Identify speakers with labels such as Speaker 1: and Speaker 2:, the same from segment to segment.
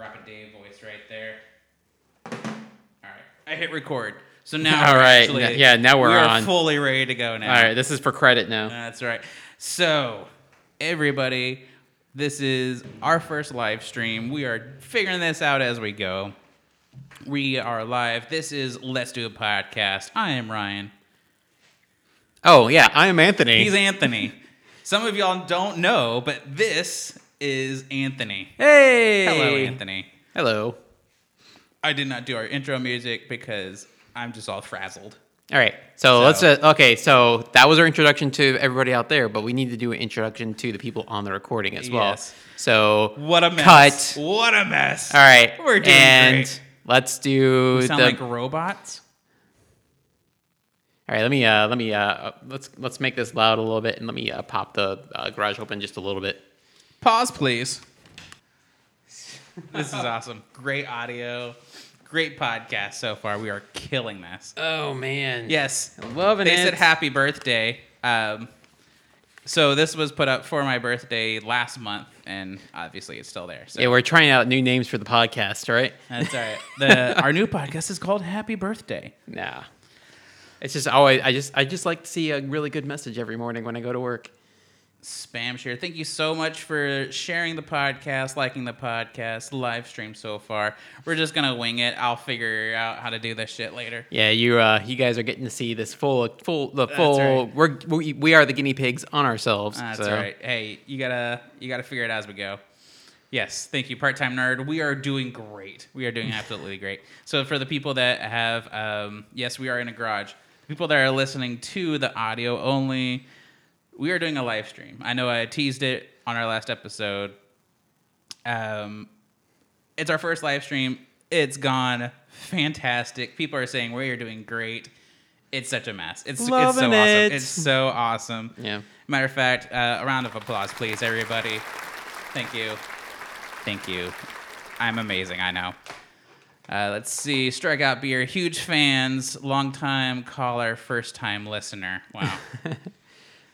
Speaker 1: Rapid Dave voice right there. All right, I hit record. So now,
Speaker 2: All
Speaker 1: we're
Speaker 2: right,
Speaker 1: actually-
Speaker 2: n- yeah, now we're
Speaker 1: we are
Speaker 2: on.
Speaker 1: fully ready to go now.
Speaker 2: All right, this is for credit now.
Speaker 1: That's right. So, everybody, this is our first live stream. We are figuring this out as we go. We are live. This is Let's Do a Podcast. I am Ryan.
Speaker 2: Oh yeah, I am Anthony.
Speaker 1: He's Anthony. Some of y'all don't know, but this is Anthony.
Speaker 2: hey,
Speaker 1: Hello, Anthony.
Speaker 2: Hello.
Speaker 1: I did not do our intro music because I'm just all frazzled.
Speaker 2: All right, so,
Speaker 1: So-
Speaker 2: let's. Uh, okay, so that was our introduction to everybody out there, but we need to do an introduction to the people on the recording as well.
Speaker 1: Yes.
Speaker 2: So
Speaker 1: What a mess.
Speaker 2: Cut.
Speaker 1: What a mess.
Speaker 2: All right,
Speaker 1: We're doing
Speaker 2: and
Speaker 1: great.
Speaker 2: let's do
Speaker 1: We sound
Speaker 2: the.
Speaker 1: like robots.
Speaker 2: all right, let me. Uh, let me. Uh, let's let's make this loud a little bit, and let me uh, pop the uh, garage open just a little bit.
Speaker 1: Pause, please. this is awesome. Great audio. Great podcast so far. We are killing this.
Speaker 2: Oh man.
Speaker 1: Yes.
Speaker 2: loving
Speaker 1: they
Speaker 2: it.
Speaker 1: said happy birthday. Um, so this was put up for my birthday last month, and obviously it's still there. So
Speaker 2: Yeah, we're trying out new names for the podcast, right?
Speaker 1: that's all right. The our new podcast is called Happy Birthday.
Speaker 2: Nah. It's just always I just I just like to see a really good message every morning when I go to work.
Speaker 1: Spam share. Thank you so much for sharing the podcast, liking the podcast, live stream so far. We're just gonna wing it. I'll figure out how to do this shit later.
Speaker 2: Yeah, you uh you guys are getting to see this full full the full
Speaker 1: right.
Speaker 2: we're we, we are the guinea pigs on ourselves.
Speaker 1: That's
Speaker 2: so.
Speaker 1: right. Hey, you gotta you gotta figure it out as we go. Yes, thank you, part time nerd. We are doing great. We are doing absolutely great. So for the people that have, um, yes, we are in a garage. People that are listening to the audio only, we are doing a live stream. I know I teased it on our last episode. Um, it's our first live stream. It's gone fantastic. People are saying we are doing great. It's such a mess. It's, it's so
Speaker 2: Loving
Speaker 1: awesome. It's so awesome.
Speaker 2: Yeah.
Speaker 1: Matter of fact, uh, a round of applause, please, everybody. Thank you. Thank you. I'm amazing, I know. Uh, let's see. Strikeout Beer, huge fans, long time caller, first time listener. Wow.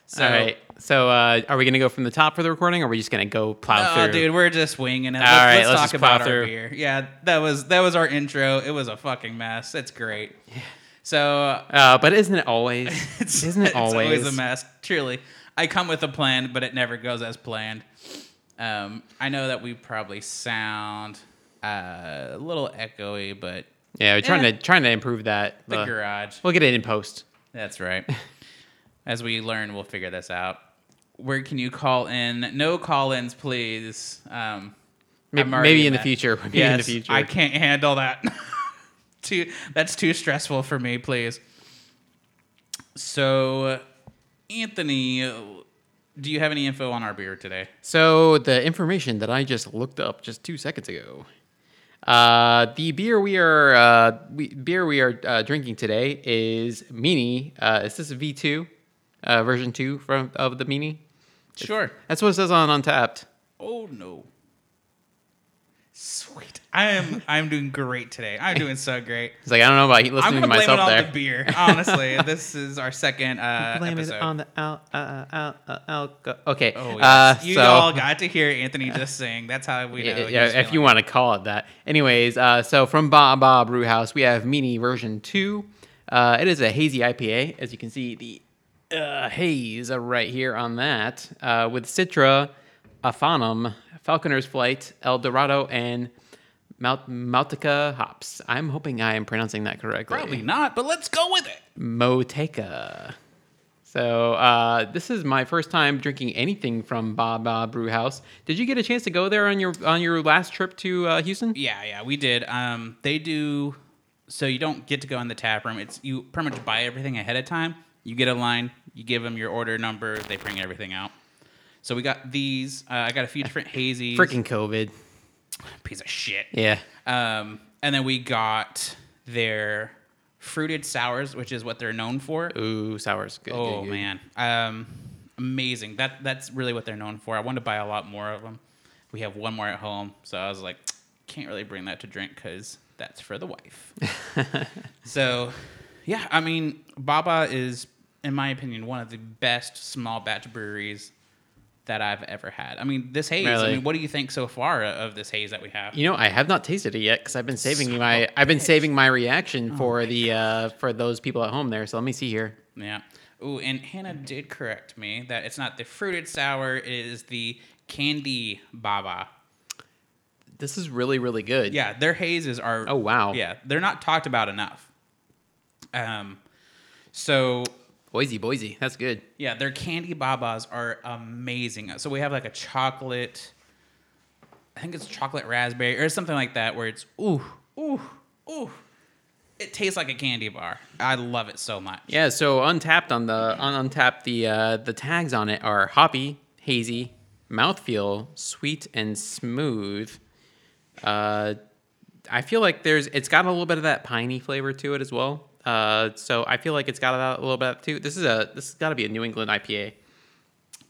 Speaker 1: so,
Speaker 2: All right. So uh are we gonna go from the top for the recording or are we just gonna go plow
Speaker 1: Oh,
Speaker 2: through?
Speaker 1: dude, we're just winging it.
Speaker 2: All
Speaker 1: let's,
Speaker 2: right,
Speaker 1: let's
Speaker 2: let's
Speaker 1: talk about our beer. Yeah, that was that was our intro. It was a fucking mess. It's great. Yeah. So
Speaker 2: Uh but isn't it always?
Speaker 1: it's,
Speaker 2: isn't it
Speaker 1: it's
Speaker 2: always?
Speaker 1: a mess. Truly, I come with a plan, but it never goes as planned. Um, I know that we probably sound uh, a little echoey, but
Speaker 2: Yeah, we're trying
Speaker 1: Eh.
Speaker 2: to trying to improve that.
Speaker 1: the
Speaker 2: Uh,
Speaker 1: garage.
Speaker 2: we'll get it in post.
Speaker 1: That's right. As we learn, we'll figure this out. Where can you call in? No call-ins, please. Um,
Speaker 2: May- Maybe in the future. Maybe in the
Speaker 1: Yes,
Speaker 2: future.
Speaker 1: I can't handle that. too that's too stressful for me, please. So, Anthony, do you have any info on our beer today?
Speaker 2: So the information that I just looked up just two seconds ago, uh, the beer we are uh, we, beer we are uh, drinking today is Mini. Uh, is this a V two uh, version two from of the Mini?
Speaker 1: Sure.
Speaker 2: That's what it says on Untappd.
Speaker 1: Oh no. Sweet. I am I'm doing great today. I'm doing so great.
Speaker 2: It's like I don't know about listening I'm
Speaker 1: gonna
Speaker 2: to
Speaker 1: blame it
Speaker 2: myself
Speaker 1: on
Speaker 2: there.
Speaker 1: the beer. Honestly, this is our second uh,
Speaker 2: Blame it on the al- uh, al- uh, alco- Okay.
Speaker 1: oh,
Speaker 2: uh,
Speaker 1: you
Speaker 2: so-
Speaker 1: all got to hear Anthony just sing. That's how we know.
Speaker 2: Yeah, yeah, if you want to call it that. Anyways, uh, so from Baa Baa Brewhouse, we have Mini version 2. Uh, it is a hazy IPA, as you can see the uh, haze right here on that, uh, with Citra, Ahtanum, Falconer's Flight, El Dorado, and Mal- Maltica hops. I'm hoping I am pronouncing that correctly.
Speaker 1: Probably not, but let's go with it.
Speaker 2: Moteca. So uh, this is my first time drinking anything from Baa Baa Brewhouse. Did you get a chance to go there on your on your last trip to uh, Houston?
Speaker 1: Yeah, yeah, we did. Um, they do. So you don't get to go in the tap room. It's you pretty much buy everything ahead of time. You get a line. You give them your order number. They bring everything out. So we got these. Uh, I got a few different hazies.
Speaker 2: Freaking COVID.
Speaker 1: piece of shit.
Speaker 2: Yeah.
Speaker 1: Um, and then we got their fruited sours, which is what they're known for.
Speaker 2: Ooh, sours. Good.
Speaker 1: oh
Speaker 2: good, good.
Speaker 1: man, um, amazing. That that's really what they're known for. I wanted to buy a lot more of them. We have one more at home, so I was like, can't really bring that to drink because that's for the wife. so, yeah, I mean, Baba is, in my opinion, one of the best small batch breweries that I've ever had. I mean, this haze. I mean, what do you think so far of this haze that we have?
Speaker 2: You know, I have not tasted it yet because I've been saving
Speaker 1: Son
Speaker 2: my I've been saving my reaction for
Speaker 1: my
Speaker 2: the uh, for those people at home there. So let me see here.
Speaker 1: Yeah. Ooh, and Hannah did correct me that it's not the fruited sour; it is the candy baba.
Speaker 2: This is really really good.
Speaker 1: Yeah, their hazes are.
Speaker 2: Oh, wow.
Speaker 1: Yeah, they're not talked about enough. Um, so
Speaker 2: Boise, Boise, that's good.
Speaker 1: yeah, their candy babas are amazing. So we have like a chocolate. I think it's chocolate raspberry or something like that, where it's ooh, ooh, ooh. It tastes like a candy bar. I love it so much.
Speaker 2: Yeah. So Untappd on the on Untappd the uh, the tags on it are hoppy, hazy, mouthfeel, sweet and smooth. Uh, I feel like there's it's got a little bit of that piney flavor to it as well. Uh, so I feel like it's got a little bit of too. This is a this has got to be a New England IPA.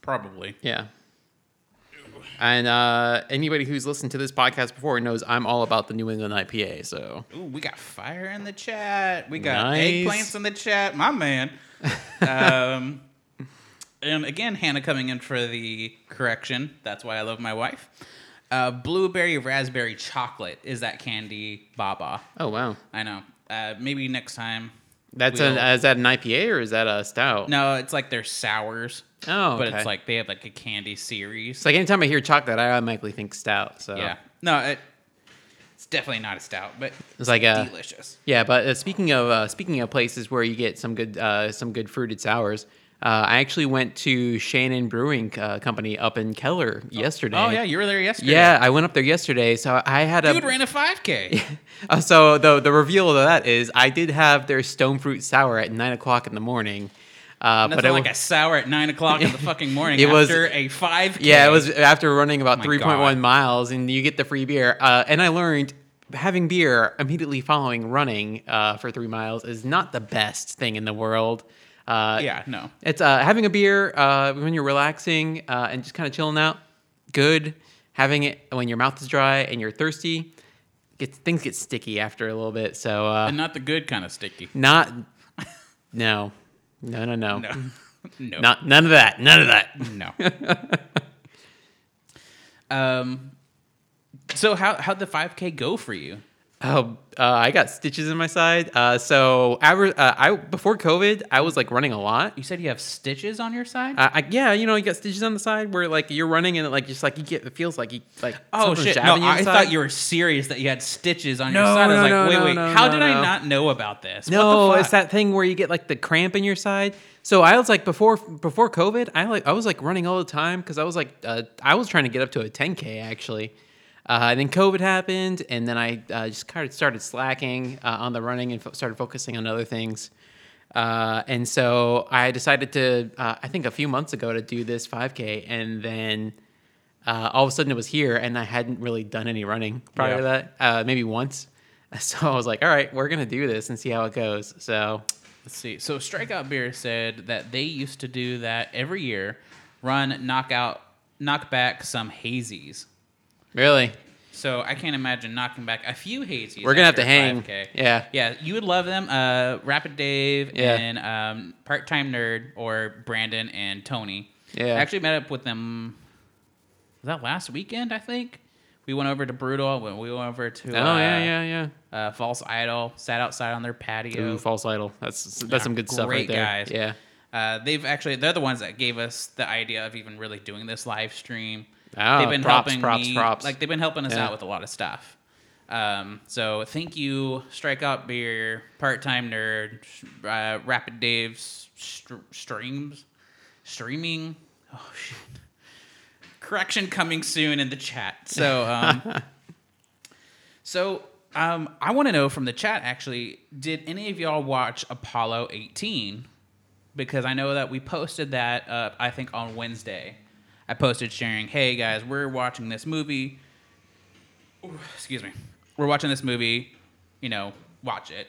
Speaker 1: Probably.
Speaker 2: Yeah. And uh, anybody who's listened to this podcast before knows I'm all about the New England IPA. So
Speaker 1: Ooh, we got fire in the chat. We got
Speaker 2: Nice.
Speaker 1: eggplants in the chat. My man. um, and again, Hannah coming in for the correction. That's why I love my wife. Uh, blueberry raspberry chocolate is that candy baba.
Speaker 2: oh wow,
Speaker 1: I know. Uh, maybe next time.
Speaker 2: that's an is that an IPA or is that a stout?
Speaker 1: No, it's like they're sours,
Speaker 2: Oh,
Speaker 1: but it's like they have like a candy series.
Speaker 2: It's like anytime I hear chocolate, I automatically think stout. So
Speaker 1: yeah. No, it, it's definitely not a stout, but
Speaker 2: It's like a
Speaker 1: delicious.
Speaker 2: yeah. But uh, speaking of uh, speaking of places where you get some good uh, some good fruited sours, uh, I actually went to Shannon Brewing uh, Company up in Keller yesterday.
Speaker 1: Oh yeah, you were there yesterday.
Speaker 2: Yeah, I went up there yesterday, so I had a
Speaker 1: Dude ran a 5K.
Speaker 2: Uh, so the the reveal of that is I did have their stone fruit sour at nine o'clock in the morning. Uh,
Speaker 1: Nothing
Speaker 2: but it,
Speaker 1: like
Speaker 2: wa-
Speaker 1: a sour at nine o'clock in the fucking morning
Speaker 2: It was-
Speaker 1: after a five.
Speaker 2: yeah, it was after running about
Speaker 1: my
Speaker 2: three point one miles, and you get the free beer. Uh, and I learned having beer immediately following running uh, for three miles is not the best thing in the world. Uh,
Speaker 1: Yeah, no.
Speaker 2: It's uh, having a beer uh, when you're relaxing uh, and just kind of chilling out. Good. Having it when your mouth is dry and you're thirsty, gets things get sticky after a little bit. So uh,
Speaker 1: And not the good kind of sticky.
Speaker 2: not. No. No. No. No.
Speaker 1: No, no,
Speaker 2: Not none of that. None of that.
Speaker 1: no. um, so how how'd the five K go for you?
Speaker 2: Oh, uh, I got stitches in my side. Uh, so aver- uh, I before COVID, I was like running a lot.
Speaker 1: You said you have stitches on your side.
Speaker 2: Uh, I, yeah, you know, you got stitches on the side where like you're running and it, like just like you get it feels like you like
Speaker 1: oh shit! No, I thought you were serious that you had stitches on your
Speaker 2: No,
Speaker 1: side. I was
Speaker 2: no,
Speaker 1: like,
Speaker 2: no,
Speaker 1: wait, wait,
Speaker 2: no,
Speaker 1: how
Speaker 2: no,
Speaker 1: did I not know about this?
Speaker 2: No,
Speaker 1: what the
Speaker 2: it's that thing where you get like the cramp in your side. So I was like before before COVID, I like I was like running all the time because I was like uh, I was trying to get up to a 10k actually, uh, and then COVID happened, and then I uh, just kind of started slacking uh, on the running and fo- started focusing on other things. Uh, and so I decided to uh, I think a few months ago to do this 5k, and then uh, all of a sudden it was here, and I hadn't really done any running prior to that, uh, maybe once. So I was like, all right, we're gonna do this and see how it goes. So
Speaker 1: Let's see. So Strikeout Beer said that they used to do that every year, run knockout, knock back some hazies.
Speaker 2: Really,
Speaker 1: So I can't imagine knocking back a few hazies.
Speaker 2: We're gonna have to hang.
Speaker 1: 5K.
Speaker 2: Yeah.
Speaker 1: yeah, you would love them. Uh, Rapid Dave
Speaker 2: Yeah.
Speaker 1: and um, Part Time Nerd or Brandon and Tony.
Speaker 2: Yeah.
Speaker 1: I actually met up with them. Was that last weekend? I think we went over to Brutal. when We went over to
Speaker 2: oh
Speaker 1: uh,
Speaker 2: yeah, yeah, yeah.
Speaker 1: Uh, False Idol. Sat outside on their patio.
Speaker 2: Ooh, false idol. That's that's
Speaker 1: Yeah,
Speaker 2: some good stuff right there.
Speaker 1: guys.
Speaker 2: Yeah.
Speaker 1: Uh, they've actually they're the ones that gave us the idea of even really doing this live stream.
Speaker 2: Oh,
Speaker 1: they've been
Speaker 2: props,
Speaker 1: helping
Speaker 2: props,
Speaker 1: me,
Speaker 2: props.
Speaker 1: like they've been helping us
Speaker 2: Yeah.
Speaker 1: out with a lot of stuff. Um, so thank you, Strikeout Beer, Part Time Nerd, uh, Rapid Dave's str- streams, streaming. Oh shit! Correction coming soon in the chat. So um, so um, I want to know from the chat actually, did any of y'all watch Apollo 18? Because I know that we posted that uh, I think on Wednesday. I posted sharing, "Hey guys, we're watching this movie. Ooh, excuse me. We're watching this movie. You know, watch it.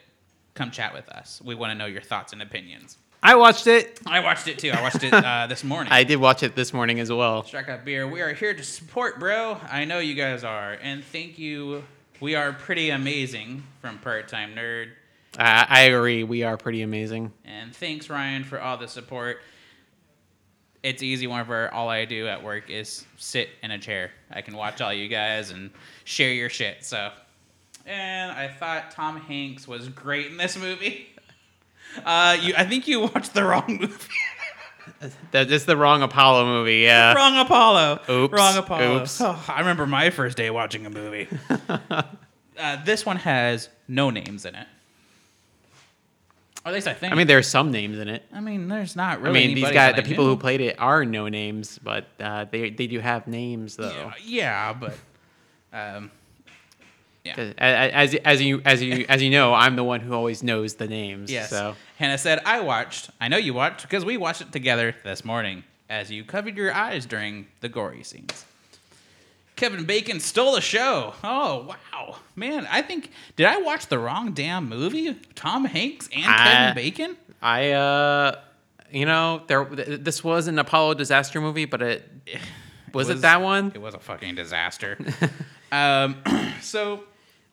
Speaker 1: Come chat with us. We want to know your thoughts and opinions."
Speaker 2: I watched it.
Speaker 1: I watched it too. I watched it uh, this morning.
Speaker 2: I did watch it this morning as well.
Speaker 1: Strike Out Beer, we are here to support, bro. I know you guys are. And thank you. We are pretty amazing from Part Time Nerd.
Speaker 2: I, I agree. We are pretty amazing.
Speaker 1: And thanks, Ryan, for all the support. It's easy whenever all I do at work is sit in a chair. I can watch all you guys and share your shit. So, and I thought Tom Hanks was great in this movie. Uh, you, I think you watched the wrong movie.
Speaker 2: That is the wrong Apollo movie. Yeah.
Speaker 1: wrong Apollo.
Speaker 2: Oops.
Speaker 1: Wrong Apollo.
Speaker 2: Oops.
Speaker 1: Oh, I remember my first day watching a movie. uh, this one has no names in it. Or at least I think.
Speaker 2: I mean, there's some names in it.
Speaker 1: I mean, there's not really.
Speaker 2: I mean, these guys, the
Speaker 1: I
Speaker 2: people
Speaker 1: knew.
Speaker 2: who played it are no names, but uh, they they do have names though.
Speaker 1: Yeah, yeah, but um, yeah.
Speaker 2: 'Cause a- a- As as you as you as you know, I'm the one who always knows the names.
Speaker 1: Yes.
Speaker 2: So
Speaker 1: Hannah said, "I watched. I know you watched because we watched it together this morning as you covered your eyes during the gory scenes." Kevin Bacon stole the show. Oh wow, man! I think did I watch the wrong damn movie? Tom Hanks and
Speaker 2: I-
Speaker 1: Kevin Bacon.
Speaker 2: I uh, you know, there this was an Apollo disaster movie, but it was,
Speaker 1: was-
Speaker 2: it that one?
Speaker 1: It was a fucking disaster. um, so,
Speaker 2: All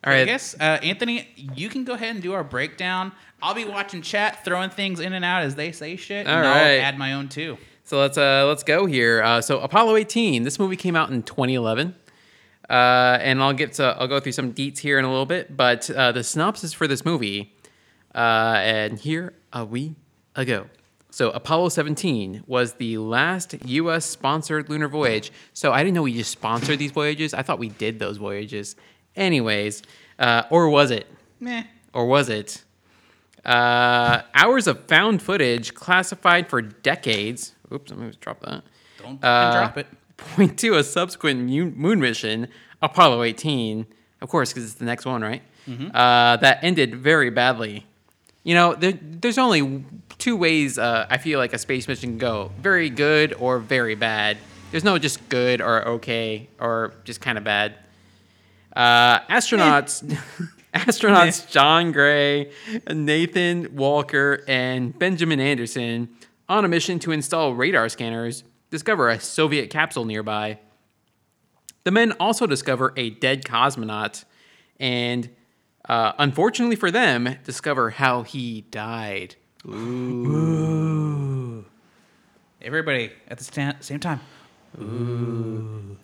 Speaker 2: right.
Speaker 1: I guess uh, Anthony, you can go ahead and do our breakdown. I'll be watching chat, throwing things in and out as they say shit,
Speaker 2: All
Speaker 1: and
Speaker 2: right.
Speaker 1: I'll add my own too.
Speaker 2: So let's uh let's go here. Uh, so Apollo 18. This movie came out in 2011. Uh, and I'll get to I'll go through some deets here in a little bit, but uh, the synopsis for this movie, uh, and here uh, we go. So Apollo 17 was the last U.S. sponsored lunar voyage. So I didn't know we just sponsored these voyages. I thought we did those voyages. Anyways, uh, or was it?
Speaker 1: Meh.
Speaker 2: or was it? Uh, hours of found footage classified for decades. Oops, I'm going to drop that.
Speaker 1: Don't
Speaker 2: Uh,
Speaker 1: drop it.
Speaker 2: Point to a subsequent moon mission, Apollo 18, of course, because it's the next one, right?
Speaker 1: Mm-hmm.
Speaker 2: Uh, that ended very badly. You know, there, there's only two ways uh, I feel like a space mission can go very good or very bad. There's no just good or okay or just kind of bad. Uh, astronauts, astronauts John Gray, Nathan Walker, and Benjamin Anderson, on a mission to install radar scanners, discover a Soviet capsule nearby. The men also discover a dead cosmonaut, and uh, unfortunately for them, discover how he died.
Speaker 1: Everybody at the sta- same time.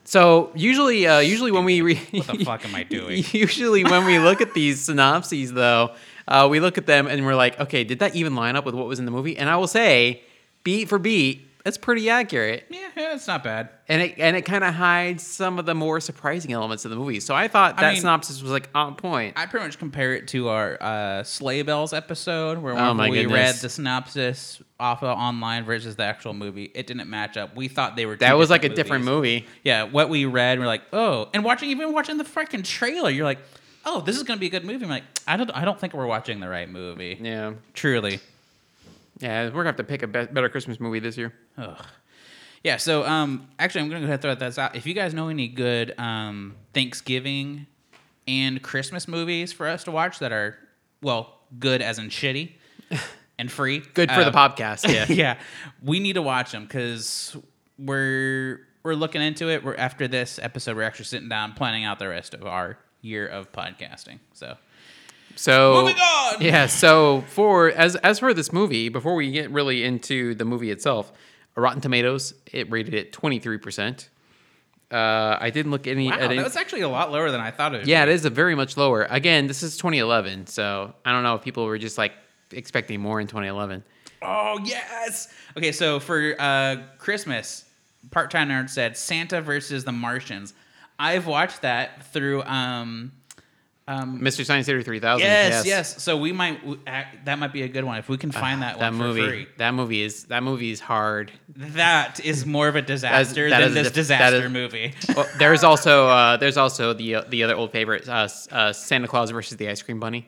Speaker 2: So usually, uh, usually when we re-
Speaker 1: What the fuck am I doing?
Speaker 2: Usually, when we look at these synopses, though, uh, we look at them and we're like, okay, did that even line up with what was in the movie? And I will say, beat for beat, that's pretty accurate.
Speaker 1: Yeah, yeah, it's not bad.
Speaker 2: And it and it kind of hides some of the more surprising elements of the movie. So I thought
Speaker 1: I
Speaker 2: that
Speaker 1: mean-
Speaker 2: synopsis was like on point.
Speaker 1: I pretty much compare it to our uh, Sleigh Bells episode, where
Speaker 2: Oh
Speaker 1: we
Speaker 2: goodness.
Speaker 1: read the synopsis off of online versus the actual movie, it didn't match up. We thought they were.
Speaker 2: that was like a
Speaker 1: movies.
Speaker 2: different movie.
Speaker 1: Yeah, what we read, we're like, oh, and watching even watching the freaking trailer, you're like, oh, this is gonna be a good movie. I'm like, I don't, I don't think we're watching the right movie.
Speaker 2: Yeah,
Speaker 1: Truly.
Speaker 2: Yeah, we're gonna have to pick a be- better Christmas movie this year.
Speaker 1: Ugh. Yeah, so um, actually, I'm gonna go ahead and throw that out. If you guys know any good um, Thanksgiving and Christmas movies for us to watch that are well, good as in shitty and free,
Speaker 2: Good for
Speaker 1: uh,
Speaker 2: the podcast. Yeah.
Speaker 1: yeah, we need to watch them because we're we're looking into it. We're after this episode, we're actually sitting down planning out the rest of our year of podcasting. So
Speaker 2: So
Speaker 1: Moving on!
Speaker 2: Yeah. So for as as for this movie, before we get really into the movie itself, Rotten Tomatoes it rated it twenty three percent. Uh, I didn't look any
Speaker 1: wow,
Speaker 2: at any.
Speaker 1: that was actually a lot lower than I thought it. would
Speaker 2: yeah, it
Speaker 1: be.
Speaker 2: is a very much lower. Again, this is 2011, so I don't know if people were just like expecting more in 2011.
Speaker 1: Oh yes. Okay, so for uh, Christmas, part time nerd said Santa versus the Martians. I've watched that through. Um, um,
Speaker 2: Mystery Science Theater 3000.
Speaker 1: yes, yes, So we might w- act, that might be a good one if we can find that,
Speaker 2: That
Speaker 1: one
Speaker 2: movie.
Speaker 1: for free.
Speaker 2: That movie is that movie is hard.
Speaker 1: That is more of a disaster
Speaker 2: that
Speaker 1: than
Speaker 2: is
Speaker 1: this
Speaker 2: dif-
Speaker 1: disaster
Speaker 2: is-
Speaker 1: movie.
Speaker 2: Well, there's also uh, there's also the uh, the other old favorite, uh, uh, Santa Claus versus the Ice Cream Bunny,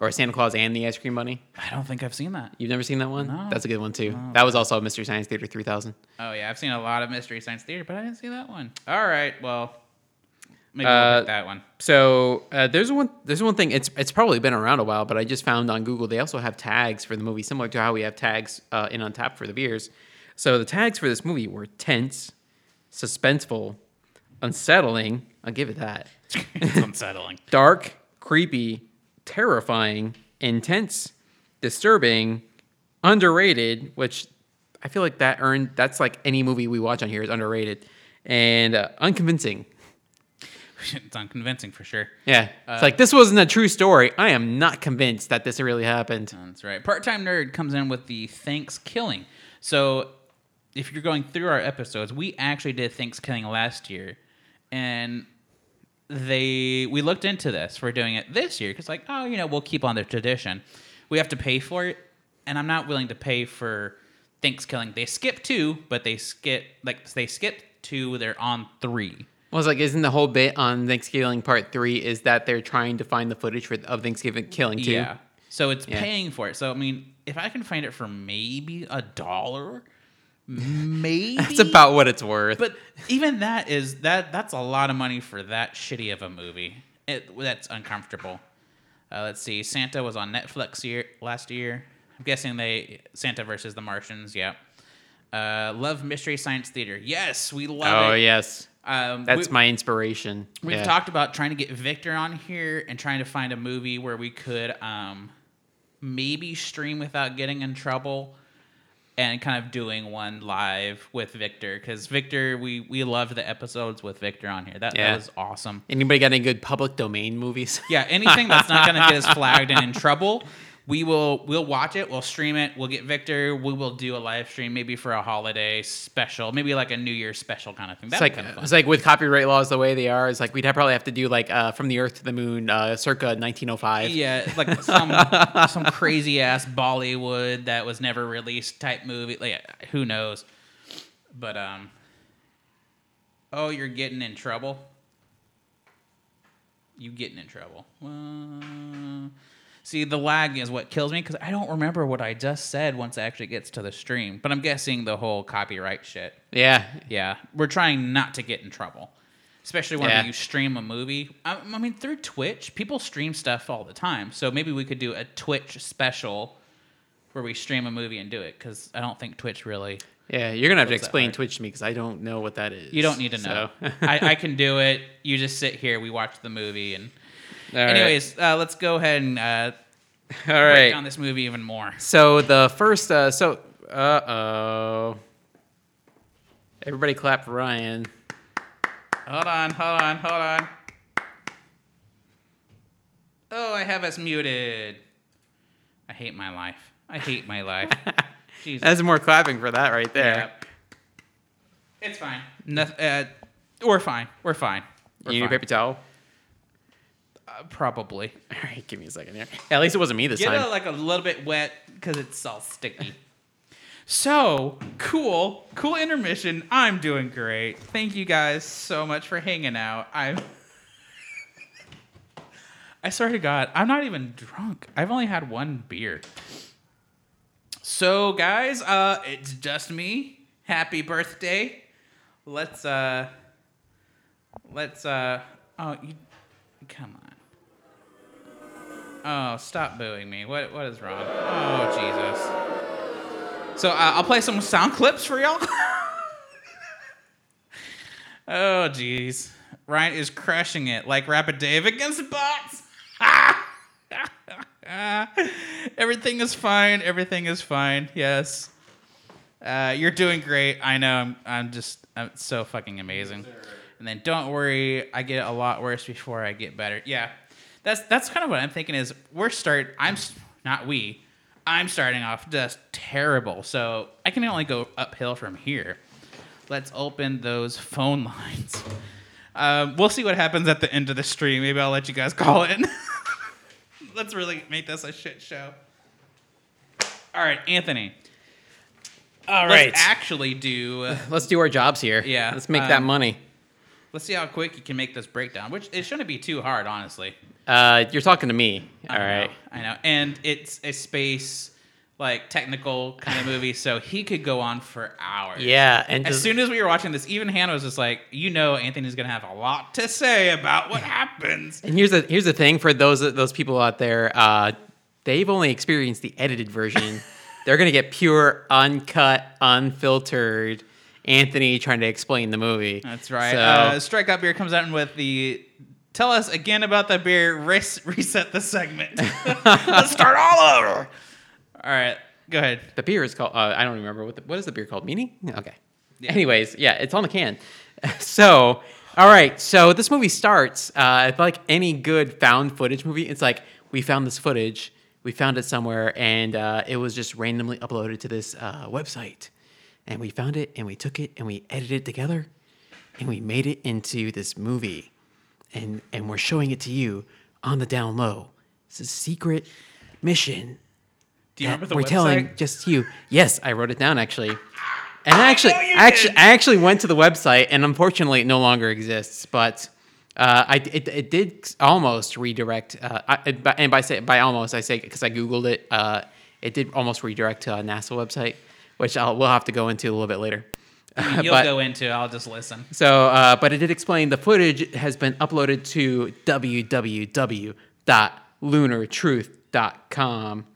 Speaker 2: or Santa Claus and the Ice Cream Bunny.
Speaker 1: I don't think I've seen that.
Speaker 2: You've never seen that one?
Speaker 1: No.
Speaker 2: That's a good one too. That was also Mystery Science Theater 3000.
Speaker 1: Oh yeah, I've seen a lot of Mystery Science Theater, but I didn't see that one. All right, well, maybe we'll
Speaker 2: Uh,
Speaker 1: that one.
Speaker 2: So uh, there's one there's one thing. It's it's probably been around a while, but I just found on Google they also have tags for the movie, similar to how we have tags uh, in Untappd for the beers. So the tags for this movie were tense, suspenseful, unsettling. I'll give it that.
Speaker 1: it's unsettling.
Speaker 2: Dark, creepy, terrifying, intense, disturbing, underrated, which I feel like that earned that's like any movie we watch on here is underrated and uh, unconvincing.
Speaker 1: It's unconvincing for sure.
Speaker 2: Yeah, it's uh, like this wasn't a true story. I am not convinced that this really happened.
Speaker 1: That's right. Part time nerd comes in with the ThanksKilling. So if you're going through our episodes, we actually did ThanksKilling last year, and they we looked into this for doing it this year because like oh you know we'll keep on the tradition. We have to pay for it, and I'm not willing to pay for ThanksKilling. They skip two, but they skip like they skip two. They're on three.
Speaker 2: Well, it's like, isn't the whole bit on Thanksgiving Part Three is that they're trying to find the footage for of Thanksgiving killing too?
Speaker 1: Yeah. So it's
Speaker 2: Yeah.
Speaker 1: paying for it. So I mean, if I can find it for maybe a dollar, maybe
Speaker 2: That's about what it's worth.
Speaker 1: But even that is that that's a lot of money for that shitty of a movie. It that's uncomfortable. Uh, let's see. Santa was on Netflix year last year. I'm guessing they Santa versus the Martians. Yeah. Uh, love Mystery Science Theater. Yes, we love
Speaker 2: oh
Speaker 1: it.
Speaker 2: yes,
Speaker 1: Um,
Speaker 2: that's
Speaker 1: we-
Speaker 2: my inspiration.
Speaker 1: We've
Speaker 2: Yeah.
Speaker 1: talked about trying to get Victor on here and trying to find a movie where we could um, maybe stream without getting in trouble and kind of doing one live with Victor because Victor, we we loved the episodes with Victor on here. That,
Speaker 2: Yeah.
Speaker 1: that was awesome.
Speaker 2: Anybody got any good public domain movies?
Speaker 1: Yeah, anything that's not going to get us flagged and in trouble, we will we'll watch it, we'll stream it, we'll get Victor, we will do a live stream maybe for a holiday special, maybe like a New Year's special kind of thing.
Speaker 2: It's
Speaker 1: That'd
Speaker 2: like
Speaker 1: kind of fun.
Speaker 2: it's like with copyright laws the way they are. It's like we'd have, probably have to do like uh, from the Earth to the Moon, uh, circa 1905.
Speaker 1: Yeah, like some some crazy ass Bollywood that was never released type movie. Like who knows? But um Oh, you're getting in trouble? You getting in trouble. Uh, see, the lag is what kills me because I don't remember what I just said once it actually gets to the stream. But I'm guessing the whole copyright shit.
Speaker 2: yeah,
Speaker 1: Yeah, we're trying not to get in trouble, especially when
Speaker 2: Yeah.
Speaker 1: you stream a movie. I, I mean, through Twitch, people stream stuff all the time. So maybe we could do a Twitch special where we stream a movie and do it because I don't think Twitch really.
Speaker 2: yeah. You're gonna have to explain? Twitch to me because I don't know what that is.
Speaker 1: You don't need to know.
Speaker 2: So-
Speaker 1: I, I can do it. You just sit here. We watch the movie, and
Speaker 2: All right.
Speaker 1: anyways, uh, let's go ahead and uh,
Speaker 2: all
Speaker 1: break
Speaker 2: right.
Speaker 1: down this movie even more.
Speaker 2: So the first, uh, so uh oh, everybody clap for Ryan.
Speaker 1: Hold on, hold on, hold on. Oh, I have us muted. I hate my life. I hate my life. Jesus.
Speaker 2: That's more clapping for that right there.
Speaker 1: Yeah. It's fine. Noth- uh, we're fine. We're fine. We're
Speaker 2: you need a paper towel?
Speaker 1: Probably.
Speaker 2: All right, give me a second here. at least it wasn't me this
Speaker 1: Get
Speaker 2: time.
Speaker 1: it like a little bit wet because it's all sticky. So cool, cool intermission. I'm doing great. Thank you guys so much for hanging out. I'm. I swear to God, I'm not even drunk. I've only had one beer. So guys, uh, it's just me. Happy birthday. Let's uh, let's uh, oh you, come on. Oh, stop booing me. What what is wrong? Oh, Jesus. So uh, I'll play some sound clips for y'all. oh, jeez. Ryan is crushing it like Rapid Dave against the bots. everything is fine. Everything is fine. Yes. Uh, you're doing great. I know. I'm. I'm just. I'm so fucking amazing. And then don't worry. I get a lot worse before I get better. Yeah. That's that's kind of what I'm thinking. Is we're start. I'm not we. I'm starting off just terrible. So I can only go uphill from here. Let's open those phone lines. Um, we'll see what happens at the end of the stream. Maybe I'll let you guys call in. Let's really make this a shit show. All right, Anthony.
Speaker 2: All right.
Speaker 1: Let's actually do. uh,
Speaker 2: let's do our jobs here.
Speaker 1: Yeah,
Speaker 2: let's make that
Speaker 1: um,
Speaker 2: money.
Speaker 1: Let's see how quick you can make this breakdown. Which it shouldn't be too hard, honestly.
Speaker 2: Uh, you're talking to me.
Speaker 1: I
Speaker 2: All
Speaker 1: know,
Speaker 2: right.
Speaker 1: I know. And it's a space like technical kind of movie, so he could go on for hours.
Speaker 2: Yeah, and
Speaker 1: As
Speaker 2: just,
Speaker 1: soon as we were watching this, even Hannah was just like, you know, Anthony's gonna have a lot to say about what happens.
Speaker 2: and here's the here's the thing for those those people out there. Uh, they've only experienced the edited version. They're gonna get pure, uncut, unfiltered. Anthony trying to explain the movie.
Speaker 1: That's right.
Speaker 2: So,
Speaker 1: Uh, Strikeout Beer comes out with the. Tell us again about the beer. Res- reset the segment. Let's start all over. All right. Go ahead.
Speaker 2: The beer is called. Uh, I don't remember what. The, what is the beer called? Meanie. Okay.
Speaker 1: Yeah.
Speaker 2: Anyways, yeah, it's on the can. so, all right. So this movie starts uh, like any good found footage movie. It's like we found this footage, we found it somewhere, and uh, it was just randomly uploaded to this uh, website, and we found it, and we took it, and we edited it together, and we made it into this movie, and and we're showing it to you on the down low. It's a secret mission
Speaker 1: Do you remember the
Speaker 2: we're
Speaker 1: website?
Speaker 2: telling just you. Yes, I wrote it down actually. And I actually, I actually. I actually went to the website, and unfortunately, it no longer exists. But uh, I, it, it did almost redirect. Uh, I, and by say by almost, I say because I googled it. Uh, it did almost redirect to a NASA website, which I'll, we'll have to go into a little bit later.
Speaker 1: I you'll
Speaker 2: But-
Speaker 1: go into. I'll just listen.
Speaker 2: so, uh, but it did explain the footage has been uploaded to www.lunartruth.com,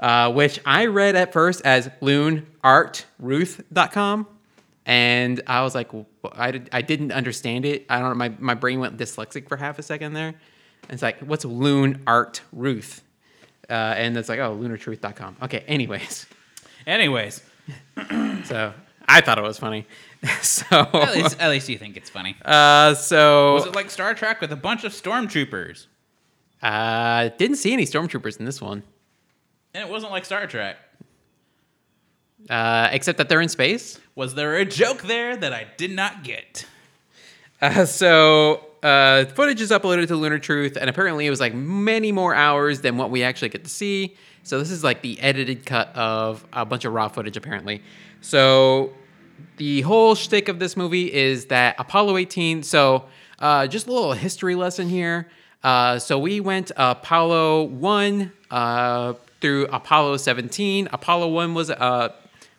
Speaker 2: uh, which I read at first as loonartruth.com. And I was like, w- I, did, I didn't understand it. I don't know. My, my brain went dyslexic for half a second there. And it's like, what's Loon Art Ruth? Uh, and it's like, oh, lunartruth.com. Okay, anyways.
Speaker 1: Anyways,
Speaker 2: So I thought it was funny. so,
Speaker 1: at least at least you think it's funny.
Speaker 2: uh, so
Speaker 1: Was it like Star Trek with a bunch of stormtroopers?
Speaker 2: Uh, didn't see any stormtroopers in this one,
Speaker 1: And it wasn't like Star Trek.
Speaker 2: uh, except that they're in space.
Speaker 1: Was there a joke there that I did not get?
Speaker 2: Uh, so uh, footage is uploaded to Lunar Truth, and apparently it was like many more hours than what we actually get to see. So this is like the edited cut of a bunch of raw footage, apparently. So the whole shtick of this movie is that Apollo 18. So uh, just a little history lesson here. Uh, so we went Apollo 1 uh, through Apollo 17. Apollo 1 was uh,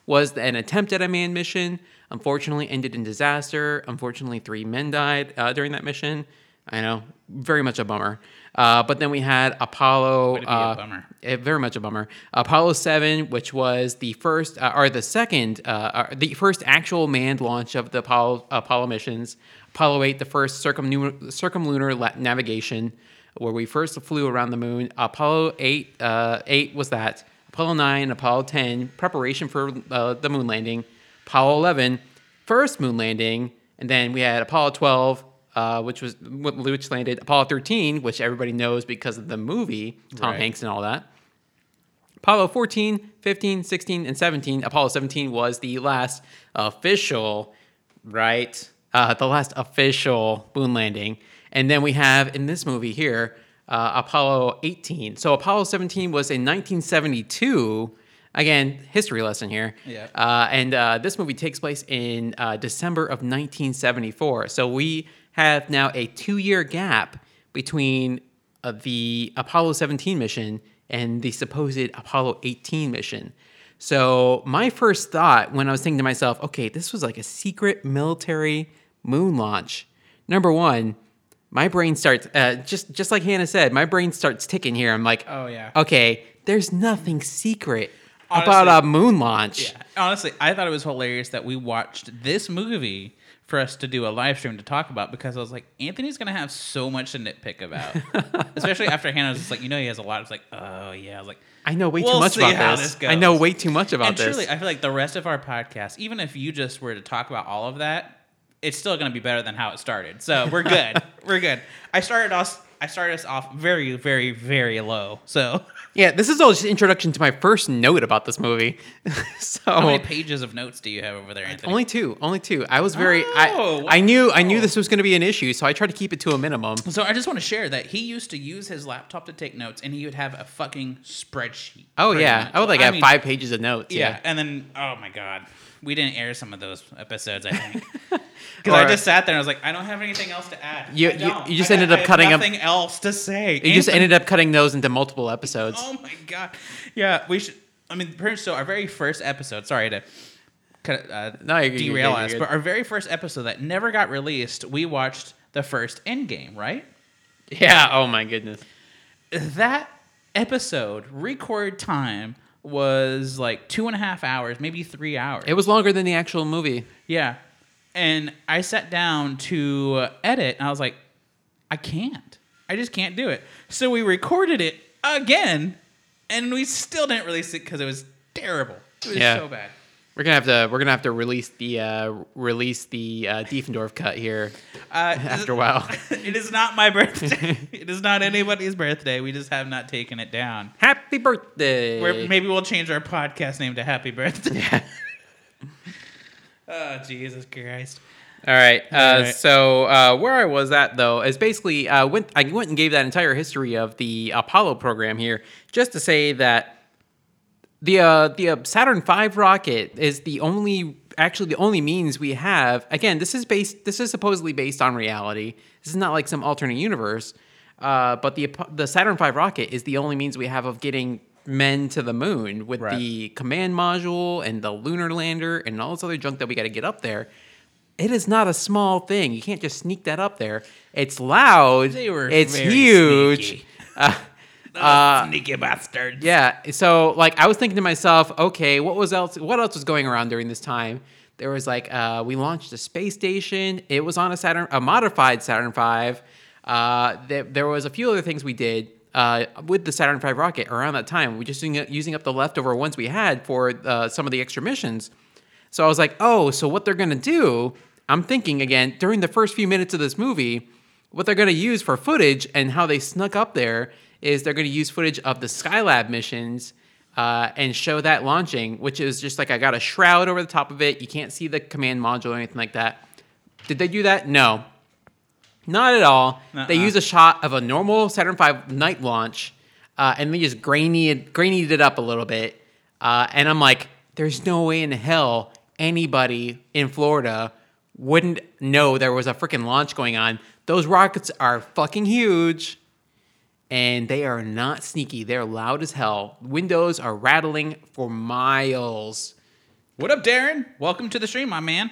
Speaker 2: was an attempt at a manned mission. Unfortunately, ended in disaster. Unfortunately, three men died uh, during that mission. I know, very much a bummer. Uh, but then we had Apollo.
Speaker 1: Way to be a
Speaker 2: uh,
Speaker 1: bummer.
Speaker 2: eh, very much a bummer. Apollo Seven, which was the first uh, or the second, uh, uh, the first actual manned launch of the Apollo Apollo missions. Apollo Eight, the first circumlunar, circumlunar la- navigation, where we first flew around the moon. Apollo Eight, uh, eight was that. Apollo Nine, Apollo Ten, preparation for uh, the moon landing. Apollo 11, first moon landing, and then we had Apollo 12, uh, which was which landed. Apollo 13, which everybody knows because of the movie, Tom
Speaker 1: Right.
Speaker 2: Hanks and all that. Apollo 14, 15, 16, and 17. Apollo 17 was the last official, right? Uh, the last official moon landing. And then we have in this movie here, uh, Apollo 18. So Apollo 17 was in 1972. Again, history lesson here.
Speaker 1: Yeah.
Speaker 2: Uh, and uh, this movie takes place in uh, December of 1974. So we have now a two year gap between uh, the Apollo 17 mission and the supposed Apollo 18 mission. So my first thought when I was thinking to myself, okay, this was like a secret military moon launch. Number one, my brain starts uh, just just like Hannah said, my brain starts ticking here. I'm like,
Speaker 1: Oh, yeah.
Speaker 2: okay, there's nothing secret
Speaker 1: Honestly-
Speaker 2: about a moon launch.
Speaker 1: Yeah. Honestly, I thought it was hilarious that we watched this movie for us to do a live stream to talk about because I was like, Anthony's gonna have so much to nitpick about, especially after Hannah was just like, you know, he has a lot. It's like, oh yeah, I was like,
Speaker 2: I know way
Speaker 1: We'll
Speaker 2: too much about this.
Speaker 1: this
Speaker 2: I know way too much about
Speaker 1: and
Speaker 2: this.
Speaker 1: truly, I feel like the rest of our podcast, even if you just were to talk about all of that, it's still gonna be better than how it started. So we're good. we're good. I started us. I started us off very, very, very low. So
Speaker 2: yeah, this is all just introduction to my first note about this movie. so
Speaker 1: how many pages of notes do you have over there, Anthony?
Speaker 2: only two, only two. I was very
Speaker 1: Oh,
Speaker 2: I I knew I knew this was going to be an issue, so I tried to keep it to a minimum.
Speaker 1: So I just want to share that he used to use his laptop to take notes, and he would have a fucking spreadsheet.
Speaker 2: Oh yeah,
Speaker 1: much.
Speaker 2: I would like
Speaker 1: I
Speaker 2: have
Speaker 1: mean,
Speaker 2: five pages of notes.
Speaker 1: Yeah.
Speaker 2: Yeah.
Speaker 1: and then oh my god, we didn't air some of those episodes. I think because I just sat there and I was like, I don't have anything else to add.
Speaker 2: You- you- you just
Speaker 1: I-
Speaker 2: ended
Speaker 1: I
Speaker 2: up
Speaker 1: have
Speaker 2: cutting up-
Speaker 1: nothing else to say.
Speaker 2: You just ended up cutting those into multiple episodes.
Speaker 1: Oh my god, yeah, we should. I mean, so our very first episode. Sorry to cut, uh,
Speaker 2: No, you're you're
Speaker 1: derail
Speaker 2: good, you're
Speaker 1: us,
Speaker 2: good.
Speaker 1: but our very first episode that never got released, we watched the first Endgame, right?
Speaker 2: Yeah. Oh my goodness.
Speaker 1: that episode record time was like two and a half hours, maybe three hours.
Speaker 2: It was longer than the actual movie.
Speaker 1: yeah. And I sat down to edit, and I was like, I can't. I just can't do it. So we recorded it again, and we still didn't release it because it was terrible. It was
Speaker 2: Yeah.
Speaker 1: so bad.
Speaker 2: We're gonna have to we're gonna have to release the uh, release the uh, Diefendorf cut here
Speaker 1: Uh,
Speaker 2: after a while.
Speaker 1: it is not my birthday. it is not anybody's birthday. We just have not taken it down.
Speaker 2: Happy birthday!
Speaker 1: We're, maybe we'll change our podcast name to Happy Birthday.
Speaker 2: Yeah.
Speaker 1: oh, Jesus Christ.
Speaker 2: All right. Uh,
Speaker 1: All right.
Speaker 2: So uh, where I was at though is basically uh, went I went and gave that entire history of the Apollo program here just to say that the uh, the uh, Saturn V rocket is the only actually the only means we have. Again, this is based this is supposedly based on reality. This is not like some alternate universe. Uh, but the the Saturn V rocket is the only means we have of getting men to the moon with
Speaker 1: Right.
Speaker 2: the command module and the lunar lander and all this other junk that we got to get up there. It is not a small thing. You can't just sneak that up there. It's loud.
Speaker 1: They were
Speaker 2: it's huge. Uh,
Speaker 1: sneaky bastards.
Speaker 2: yeah. So like I was thinking to myself, okay, what was else what else was going around during this time? There was like uh, we launched a space station. It was on a Saturn a modified Saturn V. Uh, there, there was a few other things we did uh, with the Saturn V rocket around that time. We just using, using up the leftover ones we had for uh, some of the extra missions. So I was like, oh, so what they're gonna do? I'm thinking again during the first few minutes of this movie, what they're gonna use for footage and how they snuck up there is they're gonna use footage of the Skylab missions uh, and show that launching, which is just like I got a shroud over the top of it. You can't see the command module or anything like that. Did they do that? No, not at all. They
Speaker 1: Uh-uh.
Speaker 2: use a shot of a normal Saturn V night launch, uh, and they just grainy grainied it up a little bit. Uh, and I'm like, there's no way in hell anybody in Florida wouldn't know there was a freaking launch going on. Those rockets are fucking huge, and they are not sneaky. They're loud as hell. Windows are rattling for miles.
Speaker 1: What up, Darren? Welcome to the stream, my man.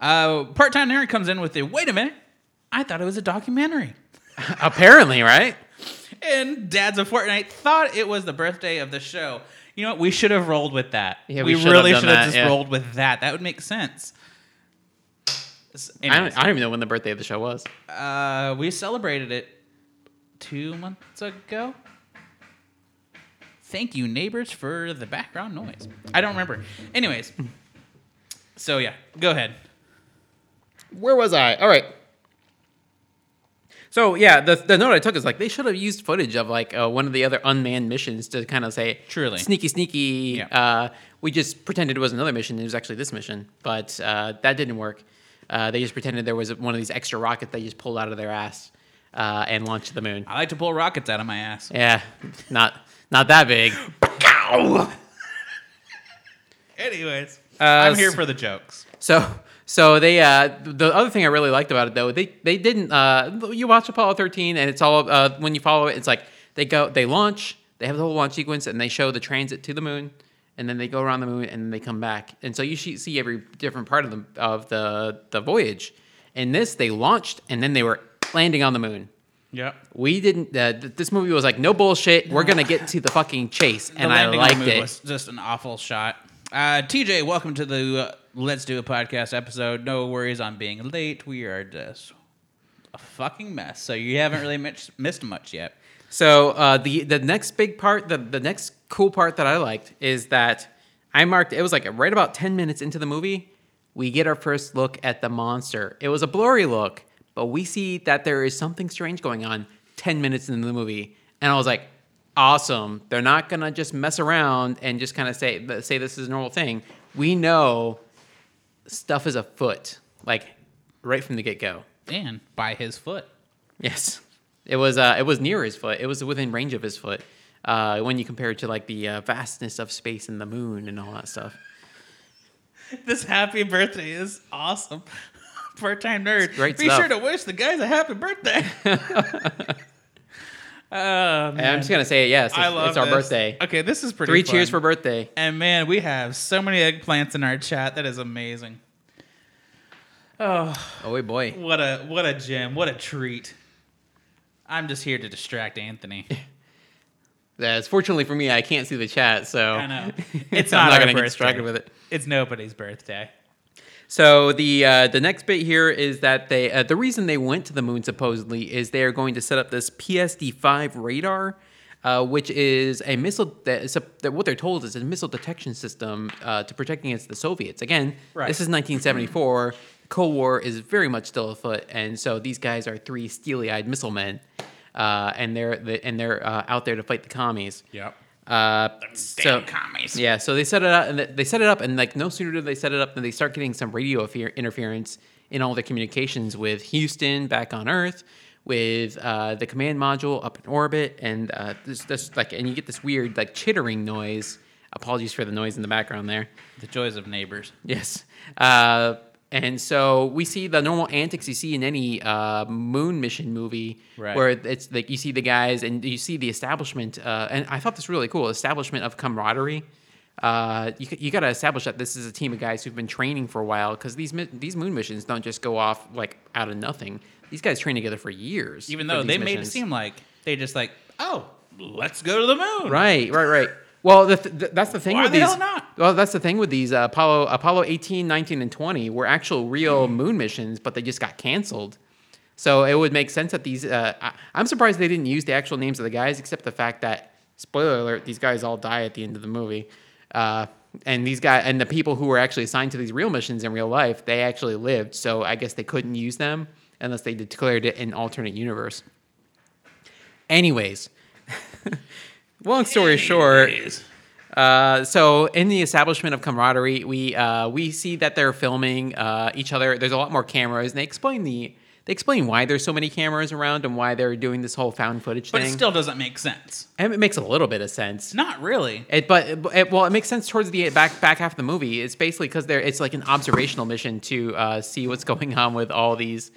Speaker 1: Uh, Part time Darren comes in with the wait a minute. I thought it was a documentary.
Speaker 2: Apparently, right?
Speaker 1: And Dad's of Fortnite thought it was the birthday of the show. You know what? We should have rolled with that.
Speaker 2: Yeah, we
Speaker 1: we,
Speaker 2: should
Speaker 1: really should have
Speaker 2: that,
Speaker 1: just
Speaker 2: yeah.
Speaker 1: rolled with that. That would make sense. S-
Speaker 2: I
Speaker 1: anyways,
Speaker 2: don't, I don't even know when the birthday of the show was.
Speaker 1: uh, we celebrated it two months ago. Thank you, neighbors, for the background noise. I don't remember. Anyways, so yeah, go ahead.
Speaker 2: Where was I? All right. So yeah, the the note I took is like they should have used footage of like uh, one of the other unmanned missions to kind of say
Speaker 1: Truly.
Speaker 2: sneaky sneaky.
Speaker 1: Yeah.
Speaker 2: Uh, we just pretended it was another mission. It was actually this mission, but uh, that didn't work. Uh, they just pretended there was one of these extra rockets they just pulled out of their ass uh, and launched to the moon.
Speaker 1: I like to pull rockets out of my ass.
Speaker 2: Yeah, not not that big.
Speaker 1: Anyways,
Speaker 2: Uh,
Speaker 1: I'm here for the jokes.
Speaker 2: So so they uh the other thing I really liked about it though they they didn't uh you watch Apollo 13 and it's all uh when you follow it it's like they go they launch they have the whole launch sequence and they show the transit to the moon and then they go around the moon and they come back and so you see see every different part of the of the the voyage in this they launched and then they were landing on the moon
Speaker 1: Yep.
Speaker 2: we didn't uh, th- this movie was like no bullshit we're gonna get to the fucking chase and I liked it
Speaker 1: was just an awful shot. Uh, TJ, welcome to the uh, Let's Do a Podcast episode. No worries on being late. We are just a fucking mess. So you haven't really missed, missed much yet.
Speaker 2: So uh, the the next big part, the the next cool part that I liked is that I marked. It was like right about ten minutes into the movie, we get our first look at the monster. It was a blurry look, but we see that there is something strange going on ten minutes into the movie, and I was like, awesome. They're not gonna just mess around and just kind of say say this is a normal thing. We know stuff is afoot, like right from the get go.
Speaker 1: And by his foot.
Speaker 2: Yes, it was. Uh, it was near his foot. It was within range of his foot. Uh, when you compare it to like the uh, vastness of space and the moon and all that stuff.
Speaker 1: This happy birthday is awesome. Part time nerd.
Speaker 2: great
Speaker 1: Be
Speaker 2: stuff.
Speaker 1: sure to wish the guys a happy birthday. oh, man.
Speaker 2: And I'm just gonna say it. Yes, it's,
Speaker 1: I love
Speaker 2: it's our
Speaker 1: this.
Speaker 2: birthday.
Speaker 1: Okay, this is pretty
Speaker 2: Three
Speaker 1: fun.
Speaker 2: cheers for birthday.
Speaker 1: And man, we have so many eggplants in our chat. That is amazing. Oh,
Speaker 2: Oh boy.
Speaker 1: what a what a gem! What a treat! I'm just here to distract Anthony.
Speaker 2: That's fortunately for me, I can't see the chat, so
Speaker 1: I know. It's
Speaker 2: I'm
Speaker 1: not
Speaker 2: not gonna get distracted with it.
Speaker 1: It's nobody's birthday.
Speaker 2: So the uh, the next bit here is that they uh, the reason they went to the moon supposedly is they are going to set up this PSD5 radar. uh, which is a missile that, is a, that what they're told is a missile detection system uh, to protect against the Soviets. Again,
Speaker 1: Right.
Speaker 2: this is 1974. Cold War is very much still afoot, and so these guys are three steely-eyed missile men, uh, and they're the, and they're uh, out there to fight the commies.
Speaker 1: Yep.
Speaker 2: Uh, so
Speaker 1: commies.
Speaker 2: yeah, so they set it up, and they set it up, and like no sooner do they set it up than they start getting some radio interference in all their communications with Houston back on Earth, with uh, the command module up in orbit, and uh, this, this like, and you get this weird like chittering noise. Apologies for the noise in the background there.
Speaker 1: The joys of neighbors.
Speaker 2: Yes. Uh, and so we see the normal antics you see in any uh, moon mission movie,
Speaker 1: Right.
Speaker 2: where it's like you see the guys and you see the establishment. Uh, and I thought this was really cool establishment of camaraderie. Uh, you you got to establish that this is a team of guys who've been training for a while because these these moon missions don't just go off like out of nothing. These guys train together for years.
Speaker 1: Even though they made it seem like they just like, oh, let's go to the moon.
Speaker 2: Right, right, right. Well, the th- th- that's the thing
Speaker 1: Why
Speaker 2: with
Speaker 1: the
Speaker 2: these. Well, that's the thing with these uh, Apollo Apollo 18, 19, and 20 were actual real moon missions, but they just got canceled. So it would make sense that these. Uh, I, I'm surprised they didn't use the actual names of the guys, except the fact that spoiler alert, these guys all die at the end of the movie. Uh, and these guys and the people who were actually assigned to these real missions in real life, they actually lived. So I guess they couldn't use them unless they declared it an alternate universe. Anyways, long story short, uh, so in the establishment of camaraderie, we uh, we see that they're filming uh, each other. There's a lot more cameras, and they explain the they explain why there's so many cameras around and why they're doing this whole found footage
Speaker 1: But
Speaker 2: thing.
Speaker 1: it still doesn't make sense.
Speaker 2: and it makes a little bit of sense.
Speaker 1: Not really.
Speaker 2: It, but it, well, it makes sense towards the back back half of the movie. It's basically because they're it's like an observational mission to uh, see what's going on with all these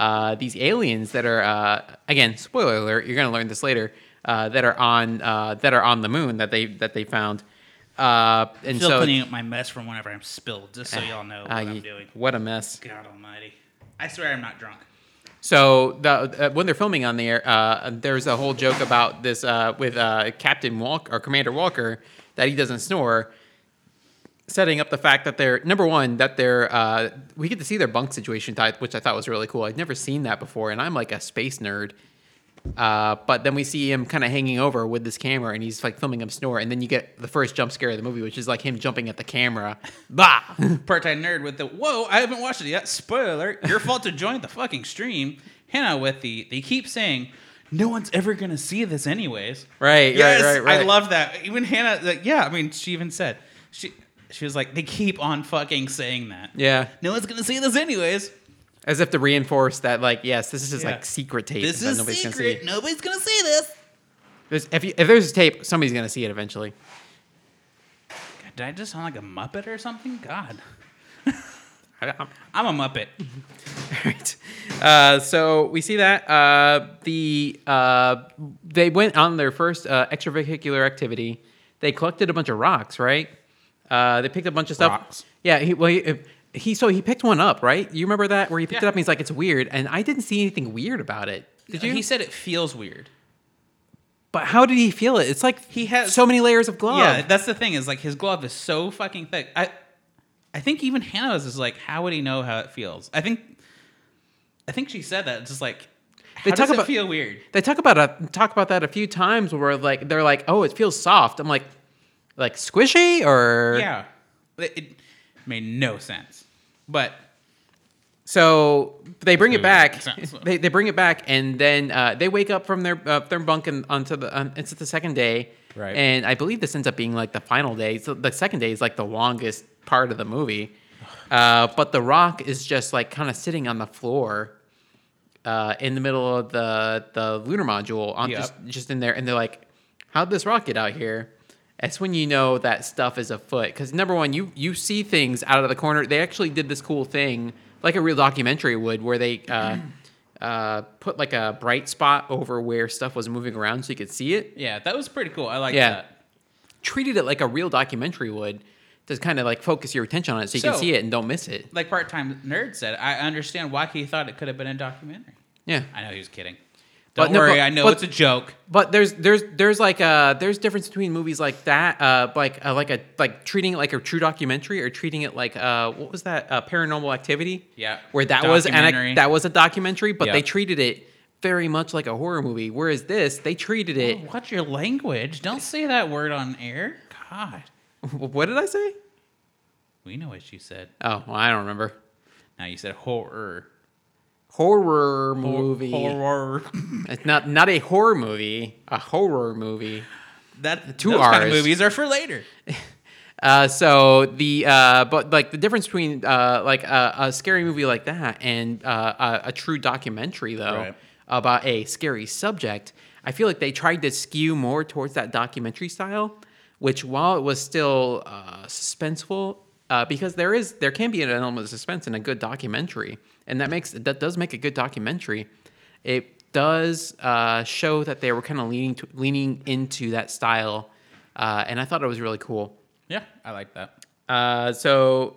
Speaker 2: uh, these aliens that are uh, again spoiler alert. You're gonna learn this later. Uh, that are on uh, that are on the moon that they that they found. Uh, and
Speaker 1: Still
Speaker 2: so
Speaker 1: cleaning up my mess from whenever I'm spilled, just so y'all know what
Speaker 2: uh,
Speaker 1: I'm doing.
Speaker 2: what a mess.
Speaker 1: God Almighty! I swear I'm not drunk.
Speaker 2: So the uh, when they're filming on there, uh, there's a whole joke about this uh, with uh, Captain Walker or Commander Walker that he doesn't snore, setting up the fact that they're number one that they're uh, we get to see their bunk situation which I thought was really cool. I'd never seen that before, and I'm like a space nerd. Uh, but then we see him kind of hanging over with this camera, and he's like filming him snore, and then you get the first jump scare of the movie, which is like him jumping at the camera. Bah!
Speaker 1: Part-time nerd with the whoa! I haven't watched it yet. Spoiler alert! Your fault to join the fucking stream. Hannah with the they keep saying no one's ever gonna see this anyways.
Speaker 2: Right,
Speaker 1: Yes,
Speaker 2: right, right, right.
Speaker 1: I love that. Even Hannah, like, yeah. I mean, she even said she she was like they keep on fucking saying that.
Speaker 2: yeah,
Speaker 1: No one's gonna see this anyways.
Speaker 2: As if to reinforce that, like, yes, this is just
Speaker 1: Yeah.
Speaker 2: like secret tape.
Speaker 1: This is
Speaker 2: nobody's gonna
Speaker 1: secret.
Speaker 2: see.
Speaker 1: Nobody's gonna see this.
Speaker 2: There's, if, you, if there's a tape, somebody's gonna see it eventually.
Speaker 1: God, did I just sound like a muppet or something? God,
Speaker 2: I- I'm-
Speaker 1: I'm a muppet.
Speaker 2: All right. Uh, so we see that uh, the uh, they went on their first uh, extravehicular activity. They collected a bunch of rocks, right? Uh, they picked a bunch of stuff.
Speaker 1: Rocks.
Speaker 2: Yeah. He, well, he, he so he picked one up, right? You remember that where he picked it up and he's like, "It's weird," and I didn't see anything weird about it. Did you?
Speaker 1: He said it feels weird.
Speaker 2: but how did he feel it? It's like
Speaker 1: He has-
Speaker 2: so many layers of glove.
Speaker 1: Yeah, that's the thing is like his glove is so fucking thick. I I think even Hannah's is like, how would he know how it feels? I think I think she said that. It's just like how
Speaker 2: They
Speaker 1: does
Speaker 2: talk
Speaker 1: it
Speaker 2: about-
Speaker 1: feel weird?
Speaker 2: They talk about a, talk about that a few times where like they're like, "Oh, it feels soft." I'm like, like squishy or
Speaker 1: Yeah. It, it made no sense. But
Speaker 2: So they bring it back. They, they bring it back, and then uh, they wake up from their uh, their bunk and onto the um, it's the second day.
Speaker 1: Right.
Speaker 2: And I believe this ends up being like the final day. So the second day is like the longest part of the movie. Uh, but the rock is just like kind of sitting on the floor uh, in the middle of the the lunar module, on
Speaker 1: Yep.
Speaker 2: just just in there, and they're like, "How'd this rock get out here?" That's when you know that stuff is afoot. Because number one, you you see things out of the corner. They actually did this cool thing, like a real documentary would, where they uh, uh, put like a bright spot over where stuff was moving around, so you could see it.
Speaker 1: yeah, that was pretty cool. I like
Speaker 2: Yeah.
Speaker 1: that.
Speaker 2: Treated it like a real documentary would, to kind of like focus your attention on it, so you can see it and don't miss it.
Speaker 1: Like part time nerd said, I understand why he thought it could have been a documentary.
Speaker 2: Yeah.
Speaker 1: I know he was kidding.
Speaker 2: But
Speaker 1: Don't
Speaker 2: no,
Speaker 1: worry,
Speaker 2: but-
Speaker 1: I know
Speaker 2: but-
Speaker 1: it's a joke.
Speaker 2: But there's there's there's like uh there's difference between movies like that uh like uh, like a like treating it like a true documentary or treating it like uh what was that uh, paranormal activity
Speaker 1: Yeah.
Speaker 2: where that was and that was a documentary but they treated it very much like a horror movie. Whereas this, they treated it.
Speaker 1: Oh, Watch your language. Don't say that word on air. God.
Speaker 2: What did I say?
Speaker 1: We know what you said.
Speaker 2: Oh, well, I don't remember.
Speaker 1: Now you said horror.
Speaker 2: Horror movie.
Speaker 1: Horror.
Speaker 2: It's not not a horror movie, a horror movie.
Speaker 1: that
Speaker 2: Two
Speaker 1: those kind of movies are for later.
Speaker 2: Uh, so the uh, but like the difference between uh, like a, a scary movie like that and uh, a, a true documentary though
Speaker 1: Right.
Speaker 2: about a scary subject, I feel like they tried to skew more towards that documentary style, which while it was still uh, suspenseful, uh, because there is there can be an element of suspense in a good documentary, and that makes that does make a good documentary. It does uh, show that they were kind of leaning to, leaning into that style, uh, and I thought it was really cool.
Speaker 1: Yeah, I like that.
Speaker 2: Uh, so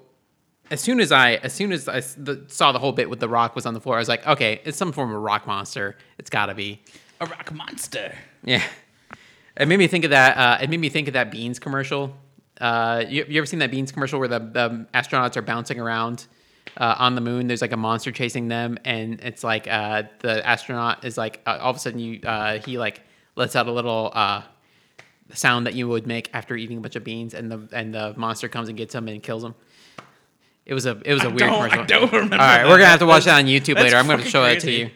Speaker 2: as soon as I as soon as I the, saw the whole bit with the rock was on the floor, I was like, okay, it's some form of rock monster. It's got to be.
Speaker 1: A rock monster.
Speaker 2: Yeah. It made me think of that. Uh, it made me think of that Beans commercial. Uh, you, you ever seen that Beans commercial where the, the astronauts are bouncing around uh, on the moon? There's like a monster chasing them, and it's like uh, the astronaut is like uh, all of a sudden you uh, he like lets out a little uh, sound that you would make after eating a bunch of beans, and the and the monster comes and gets him and kills him. It was a it was a
Speaker 1: I
Speaker 2: weird
Speaker 1: don't- I
Speaker 2: commercial.
Speaker 1: don't remember
Speaker 2: All right,
Speaker 1: that.
Speaker 2: we're gonna have to watch that on YouTube later. I'm gonna show it to you.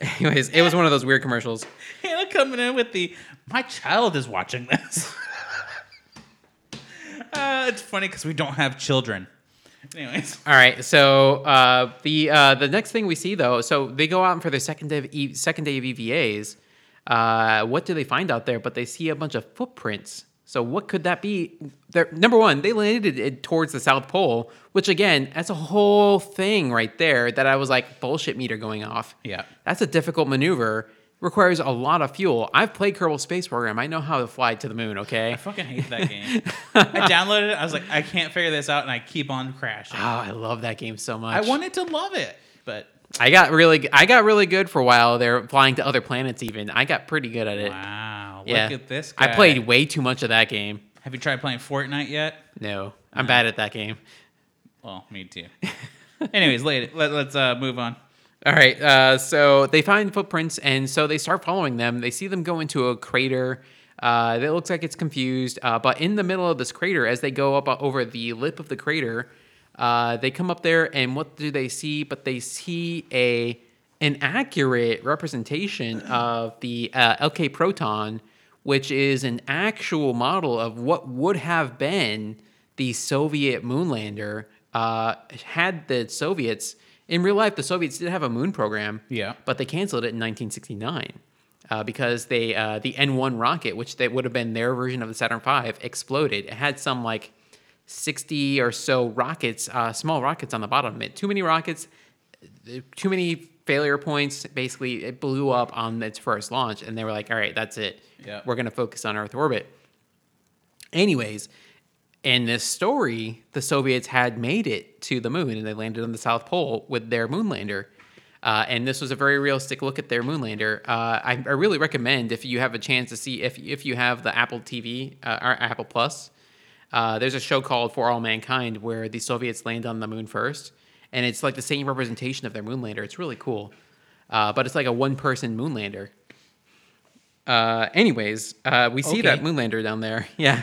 Speaker 2: Anyways, it was one of those weird commercials.
Speaker 1: Hannah coming in with the my child is watching this. uh, it's funny because we don't have children. Anyways,
Speaker 2: All right, so uh, the uh, the next thing we see though, so they go out for their second day of e- second day of EVAs. Uh, what do they find out there? But they see a bunch of footprints. So what could that be? They're, number one, they landed it towards the South Pole, which again, that's a whole thing right there that I was like bullshit meter going off.
Speaker 1: Yeah.
Speaker 2: that's a difficult maneuver. Requires a lot of fuel. I've played Kerbal Space Program. I know how to fly to the moon. Okay.
Speaker 1: I fucking hate that game. I downloaded it. I was like, I can't figure this out, and I keep on crashing.
Speaker 2: Oh, I love that game so much.
Speaker 1: I wanted to love it, but
Speaker 2: I got really, I got really good for a while. They're flying to other planets. Even I got pretty good at it.
Speaker 1: wow,
Speaker 2: yeah,
Speaker 1: look at this.
Speaker 2: I played way too much of that game.
Speaker 1: Have you tried playing Fortnite yet?
Speaker 2: No, I'm bad at that game.
Speaker 1: Well, me too. Anyways, let, let, let's uh, move on.
Speaker 2: All right, uh, so they find footprints, and so they start following them. They see them go into a crater. Uh, that looks like it's confused, uh, but in the middle of this crater, as they go up uh, over the lip of the crater, uh, they come up there, and what do they see? But they see a an accurate representation of the uh, LK Proton, which is an actual model of what would have been the Soviet moonlander. Had the Soviets in real life, the Soviets did have a moon program.
Speaker 1: Yeah.
Speaker 2: But they canceled it in 1969 uh, because they uh, the N1 rocket, which they would have been their version of the Saturn V, exploded. It had some like 60 or so rockets, uh, small rockets on the bottom of it. Too many rockets, too many failure points. Basically, it blew up on its first launch, and they were like, "All right, that's it.
Speaker 1: Yeah.
Speaker 2: We're gonna focus on Earth orbit." Anyways, in this story, the Soviets had made it to the moon and they landed on the South Pole with their moonlander. Uh, and this was a very realistic look at their moonlander. Uh, I, I really recommend if you have a chance to see if if you have the Apple TV uh, or Apple Plus. Uh, there's a show called For All Mankind where the Soviets land on the moon first, and it's like the same representation of their moonlander. It's really cool, uh, but it's like a one-person moonlander. Uh, anyways, uh, we see that
Speaker 1: Okay.
Speaker 2: moonlander down there. Yeah,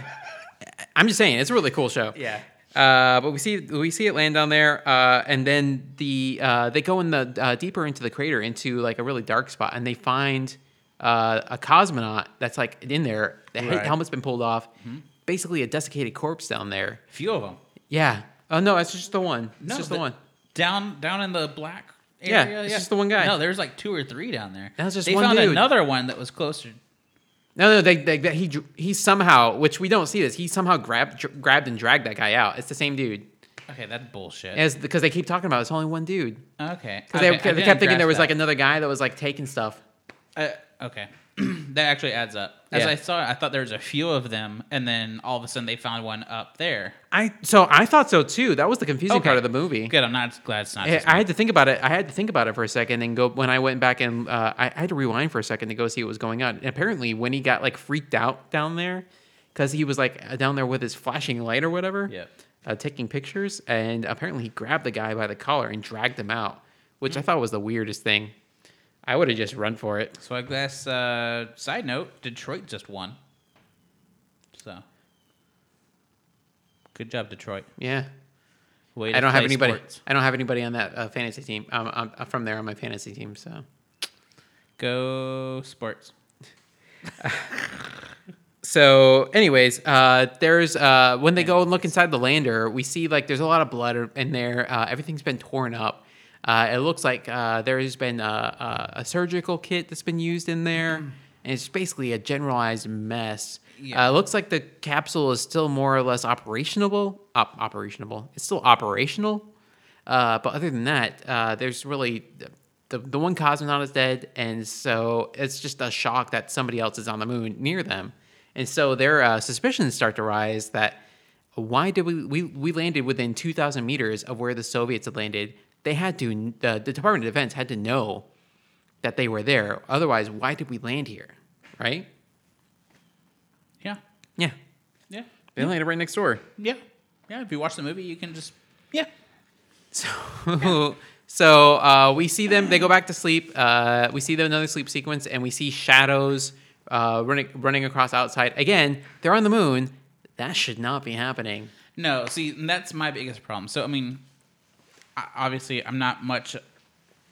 Speaker 2: I'm just saying it's a really cool show.
Speaker 1: Yeah.
Speaker 2: Uh, but we see we see it land down there, uh, and then the uh, they go in the uh, deeper into the crater into like a really dark spot, and they find uh, a cosmonaut that's like in there. The
Speaker 1: Right.
Speaker 2: helmet's been pulled off. Basically, a desiccated corpse down there.
Speaker 1: A few of them.
Speaker 2: Yeah. Oh no, it's just the one. It's
Speaker 1: No,
Speaker 2: just the, one.
Speaker 1: down down in the black area.
Speaker 2: Yeah, it's just the one guy.
Speaker 1: No, there's like two or three down there.
Speaker 2: That was just
Speaker 1: they
Speaker 2: one They
Speaker 1: found
Speaker 2: dude.
Speaker 1: another one that was closer.
Speaker 2: No, no, they, they, they- he he somehow, which we don't see this, he somehow grabbed dr- grabbed and dragged that guy out. It's the same dude.
Speaker 1: Okay, that's bullshit.
Speaker 2: As because they keep talking about it, it's only one dude.
Speaker 1: Okay.
Speaker 2: Because
Speaker 1: Okay, I
Speaker 2: they, they kept thinking there was like another guy that was like taking stuff.
Speaker 1: Uh, okay. that actually adds up. As
Speaker 2: Yeah.
Speaker 1: I saw, it, I thought there was a few of them, and then all of a sudden they found one up there.
Speaker 2: I so I thought so too. That was the confusing
Speaker 1: Okay.
Speaker 2: part of the movie.
Speaker 1: Good. I'm not glad it's not.
Speaker 2: I, I had to think about it. I had to think about it for a second and go when I went back and uh, I, I had to rewind for a second to go see what was going on. And apparently, when he got like freaked out down there, because he was like down there with his flashing light or whatever,
Speaker 1: Yep.
Speaker 2: uh, taking pictures, and apparently he grabbed the guy by the collar and dragged him out, which
Speaker 1: Hmm.
Speaker 2: I thought was the weirdest thing. I would have just run for it.
Speaker 1: So I guess uh, side note, Detroit just won. So good job, Detroit.
Speaker 2: Yeah.
Speaker 1: Way
Speaker 2: I don't have anybody.
Speaker 1: sports.
Speaker 2: I don't have anybody on that uh, fantasy team. Um, I'm, I'm from there on my fantasy team. So
Speaker 1: Go sports.
Speaker 2: So, anyways, uh, there's uh, when they go and look inside the lander, we see like there's a lot of blood in there. Uh, everything's been torn up. Uh, it looks like uh, there has been a, a, a surgical kit that's been used in there, and it's basically a generalized mess.
Speaker 1: Yeah.
Speaker 2: Uh, it looks like the capsule is still more or less operationable. Op- operationable. It's still operational, uh, but other than that, uh, there's really the the one cosmonaut is dead, and so it's just a shock that somebody else is on the moon near them, and so their uh, suspicions start to rise that why did we we, we landed within 2,000 meters of where the Soviets had landed? They had to the, the Department of Defense had to know that they were there. Otherwise, why did we land here? Right?
Speaker 1: Yeah.
Speaker 2: Yeah,
Speaker 1: Yeah.
Speaker 2: they landed right next door.
Speaker 1: Yeah. Yeah. If you watch the movie, you can just yeah.
Speaker 2: So, so uh, we see them. They go back to sleep. Uh, we see them another sleep sequence, and we see shadows uh, running running across outside. Again, they're on the moon. That should not be happening.
Speaker 1: No, see, that's my biggest problem. So, I mean, obviously, I'm not much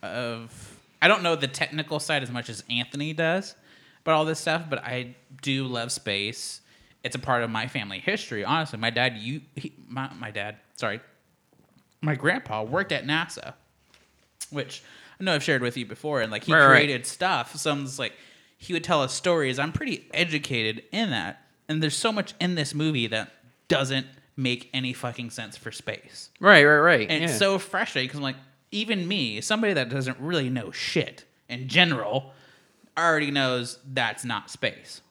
Speaker 1: of. I don't know the technical side as much as Anthony does, but all this stuff. But I do love space. It's a part of my family history. Honestly, my dad, you, he, my, my dad, sorry, my grandpa worked at NASA, which I know I've shared with you before, and like he
Speaker 2: Right, right.
Speaker 1: created stuff. So I'm just like, he would tell us stories. I'm pretty educated in that, and there's so much in this movie that doesn't make any fucking sense for space,
Speaker 2: Right, right, right.
Speaker 1: and
Speaker 2: yeah.
Speaker 1: it's so frustrating because I'm like, even me, somebody that doesn't really know shit in general, already knows that's not space.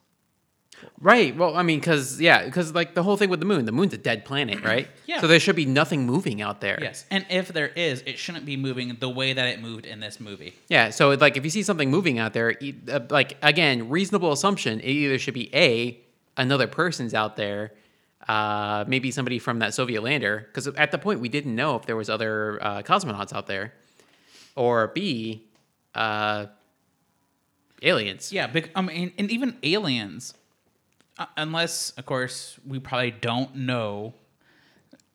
Speaker 2: right. Well, I mean, because yeah, because like the whole thing with the moon, the moon's a dead planet, right?
Speaker 1: Yeah.
Speaker 2: So there should be nothing moving out there.
Speaker 1: Yes, and if there is, it shouldn't be moving the way that it moved in this movie.
Speaker 2: Yeah, so like if you see something moving out there, uh, like again, reasonable assumption, it either should be a another person's out there, uh, maybe somebody from that Soviet lander, because at the point we didn't know if there was other uh, cosmonauts out there, or b uh, aliens.
Speaker 1: Yeah, bec- I mean, and even aliens, uh, unless of course we probably don't know.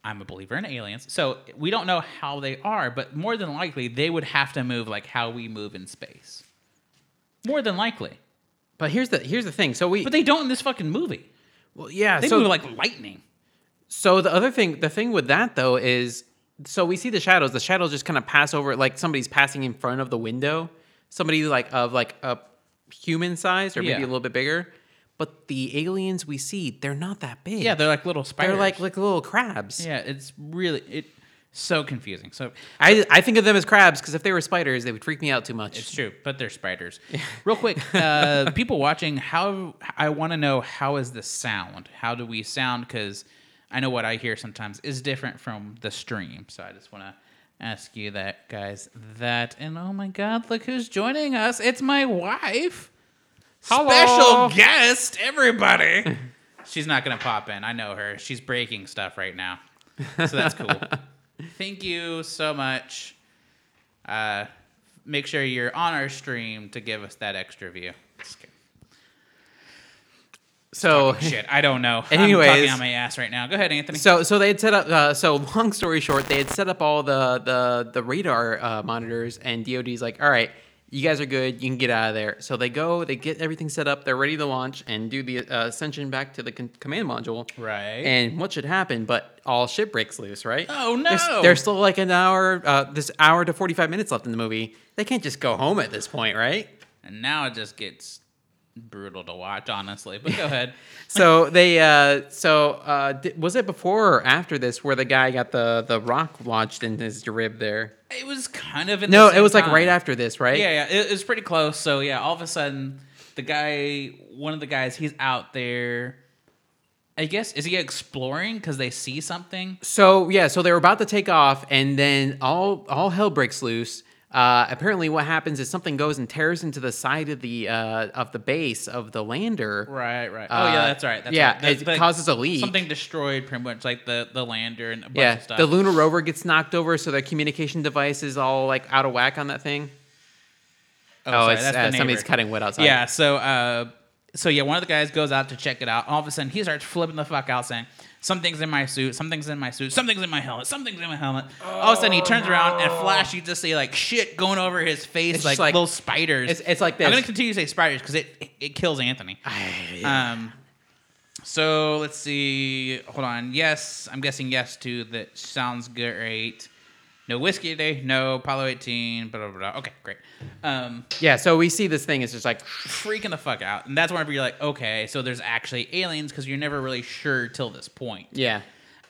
Speaker 1: I'm a believer in aliens, so we don't know how they are, but more than likely they would have to move like how we move in space. More than likely,
Speaker 2: But here's the here's the thing. So we
Speaker 1: but they don't in this fucking movie.
Speaker 2: Well, yeah.
Speaker 1: They
Speaker 2: so
Speaker 1: move like lightning.
Speaker 2: So the other thing, the thing with that though is, so we see the shadows. The shadows just kind of pass over, like somebody's passing in front of the window. Somebody like of like a human size or maybe
Speaker 1: Yeah.
Speaker 2: a little bit bigger. But the aliens we see, they're not that big.
Speaker 1: Yeah, they're like little spiders.
Speaker 2: they're like like little crabs.
Speaker 1: yeah, it's really it so confusing. So
Speaker 2: I I think of them as crabs because if they were spiders, they would freak me out too much.
Speaker 1: It's true, but they're spiders. Real quick, uh, people watching, how I want to know how is the sound? How do we sound? Because I know what I hear sometimes is different from the stream. So I just want to ask you that, guys. That and oh my God, look who's joining us! It's my wife,
Speaker 2: Hello.
Speaker 1: special guest, everybody. She's not gonna pop in. I know her. She's breaking stuff right now, so that's cool. Thank you so much uh, make sure you're on our stream to give us that extra view.
Speaker 2: So
Speaker 1: Shit, I don't know. I'm
Speaker 2: Anyways.
Speaker 1: talking on my ass right now. Go ahead, Anthony.
Speaker 2: So, so they had set up. Uh, so, long story short, they had set up all the the the radar uh, monitors, and DoD's like, "All right, you guys are good. You can get out of there." So they go, they get everything set up. They're ready to launch and do the uh, ascension back to the con- command module.
Speaker 1: Right.
Speaker 2: And what should happen? But all shit breaks loose, right?
Speaker 1: Oh,
Speaker 2: There's,
Speaker 1: no.
Speaker 2: there's still like an hour, uh, this hour to forty five minutes left in the movie. They can't just go home at this point, right?
Speaker 1: and now it just gets brutal to watch, honestly. But go ahead.
Speaker 2: So they, uh, so uh, di- was it before or after this where the guy got the the rock lodged in his rib there?
Speaker 1: It was kind of in
Speaker 2: No,
Speaker 1: the
Speaker 2: it
Speaker 1: same
Speaker 2: was like
Speaker 1: time.
Speaker 2: right after this, right?
Speaker 1: Yeah, yeah, it, it was pretty close. So yeah, all of a sudden, the guy, one of the guys, he's out there. I guess is he exploring because they see something?
Speaker 2: So yeah, so they were about to take off, and then all all hell breaks loose. Uh, apparently, what happens is something goes and tears into the side of the uh, of the base of the lander.
Speaker 1: Right, right. Oh
Speaker 2: Uh,
Speaker 1: yeah, that's right. That's
Speaker 2: yeah,
Speaker 1: right. That's
Speaker 2: it causes a leak.
Speaker 1: Something destroyed, pretty much like the the lander and a bunch
Speaker 2: Yeah,
Speaker 1: of stuff.
Speaker 2: the lunar rover gets knocked over, so their communication device is all like out of whack on that thing.
Speaker 1: Oh,
Speaker 2: Oh,
Speaker 1: sorry,
Speaker 2: it's
Speaker 1: that's
Speaker 2: uh, somebody's cutting wood outside.
Speaker 1: Yeah. So, uh, so yeah, one of the guys goes out to check it out. All of a sudden, he starts flipping the fuck out, saying, "Something's in my suit. Something's in my suit. Something's in my helmet. Something's in my helmet." All of a sudden, he turns around and Flash, you just see like shit going over his face,
Speaker 2: It's
Speaker 1: like,
Speaker 2: just like-
Speaker 1: little spiders.
Speaker 2: It's, it's like this.
Speaker 1: I'm gonna continue to say spiders because it, it it kills Anthony. Um, so let's see. Hold on. Yes, I'm guessing yes to that. Sounds great. No whiskey today. No Apollo 18. Blah blah blah. Okay, great. Um,
Speaker 2: yeah, so we see this thing. It's just like
Speaker 1: freaking the fuck out, and that's whenever you're like, okay, so there's actually aliens because you're never really sure till this point.
Speaker 2: yeah.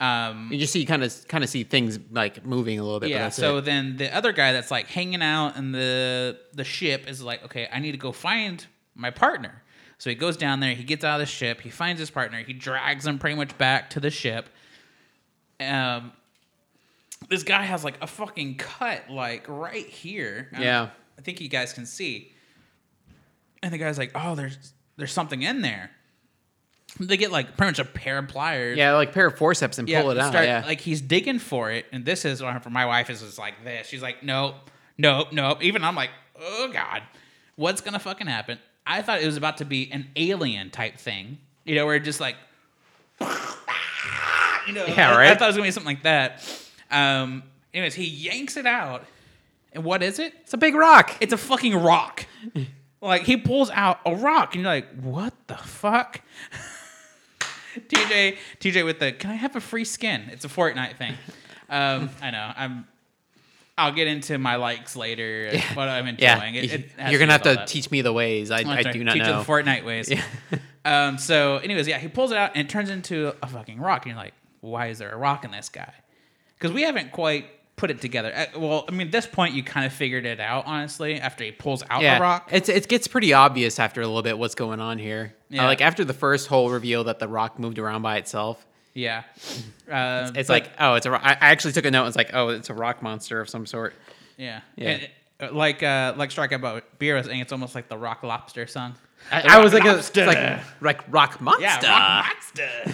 Speaker 1: Um,
Speaker 2: You just see kind of kind of see things like moving a little bit.
Speaker 1: yeah. So
Speaker 2: it.
Speaker 1: then the other guy that's like hanging out in the the ship is like, okay, I need to go find my partner. So he goes down there. He gets out of the ship. He finds his partner. He drags him pretty much back to the ship. Um, this guy has like a fucking cut like right here. Um,
Speaker 2: Yeah.
Speaker 1: I think you guys can see. And the guy's like, "Oh, there's there's something in there." They get like pretty much a pair of pliers
Speaker 2: yeah, like pair of forceps and pull it out.
Speaker 1: start-
Speaker 2: yeah.
Speaker 1: Like he's digging for it, and this is for my wife is just like this. She's like, nope, nope, nope. Even I'm like, oh god, what's gonna fucking happen? I thought it was about to be an alien type thing, you know, where it just like, you know,
Speaker 2: Yeah,
Speaker 1: I- I, thought it was gonna be something like that. Um, anyways, he yanks it out, and what is it?
Speaker 2: it's a big rock.
Speaker 1: It's a fucking rock. like he pulls out a rock, and you're like, what the fuck? TJ, TJ with the can I have a free skin? It's a Fortnite thing. Um, I know. I'm. I'll get into my likes later. and What I'm enjoying.
Speaker 2: yeah,
Speaker 1: It- it
Speaker 2: you're gonna have to
Speaker 1: that.
Speaker 2: teach me the ways. I, I do not
Speaker 1: Teach
Speaker 2: know.
Speaker 1: the Fortnite ways.
Speaker 2: Yeah.
Speaker 1: Um, so, anyways, yeah, he pulls it out and it turns into a fucking rock. And you're like, why is there a rock in this guy? Because we haven't quite put it together. Uh, well, I mean, at this point, you kind of figured it out, honestly, after he pulls out
Speaker 2: yeah,
Speaker 1: the rock.
Speaker 2: it's it gets pretty obvious after a little bit what's going on here. Uh,
Speaker 1: Yeah.
Speaker 2: like after the first whole reveal that the rock moved around by itself.
Speaker 1: Yeah. Uh,
Speaker 2: It's
Speaker 1: but-
Speaker 2: like, oh, it's a. ro- I I actually took a note. It's like, oh, it's a rock monster of some sort.
Speaker 1: yeah.
Speaker 2: Yeah.
Speaker 1: And, uh, like uh, like Strike about beer was saying, it's almost like the Rock Lobster song.
Speaker 2: I, I was like,
Speaker 1: a,
Speaker 2: like, like rock monster.
Speaker 1: Yeah, Rock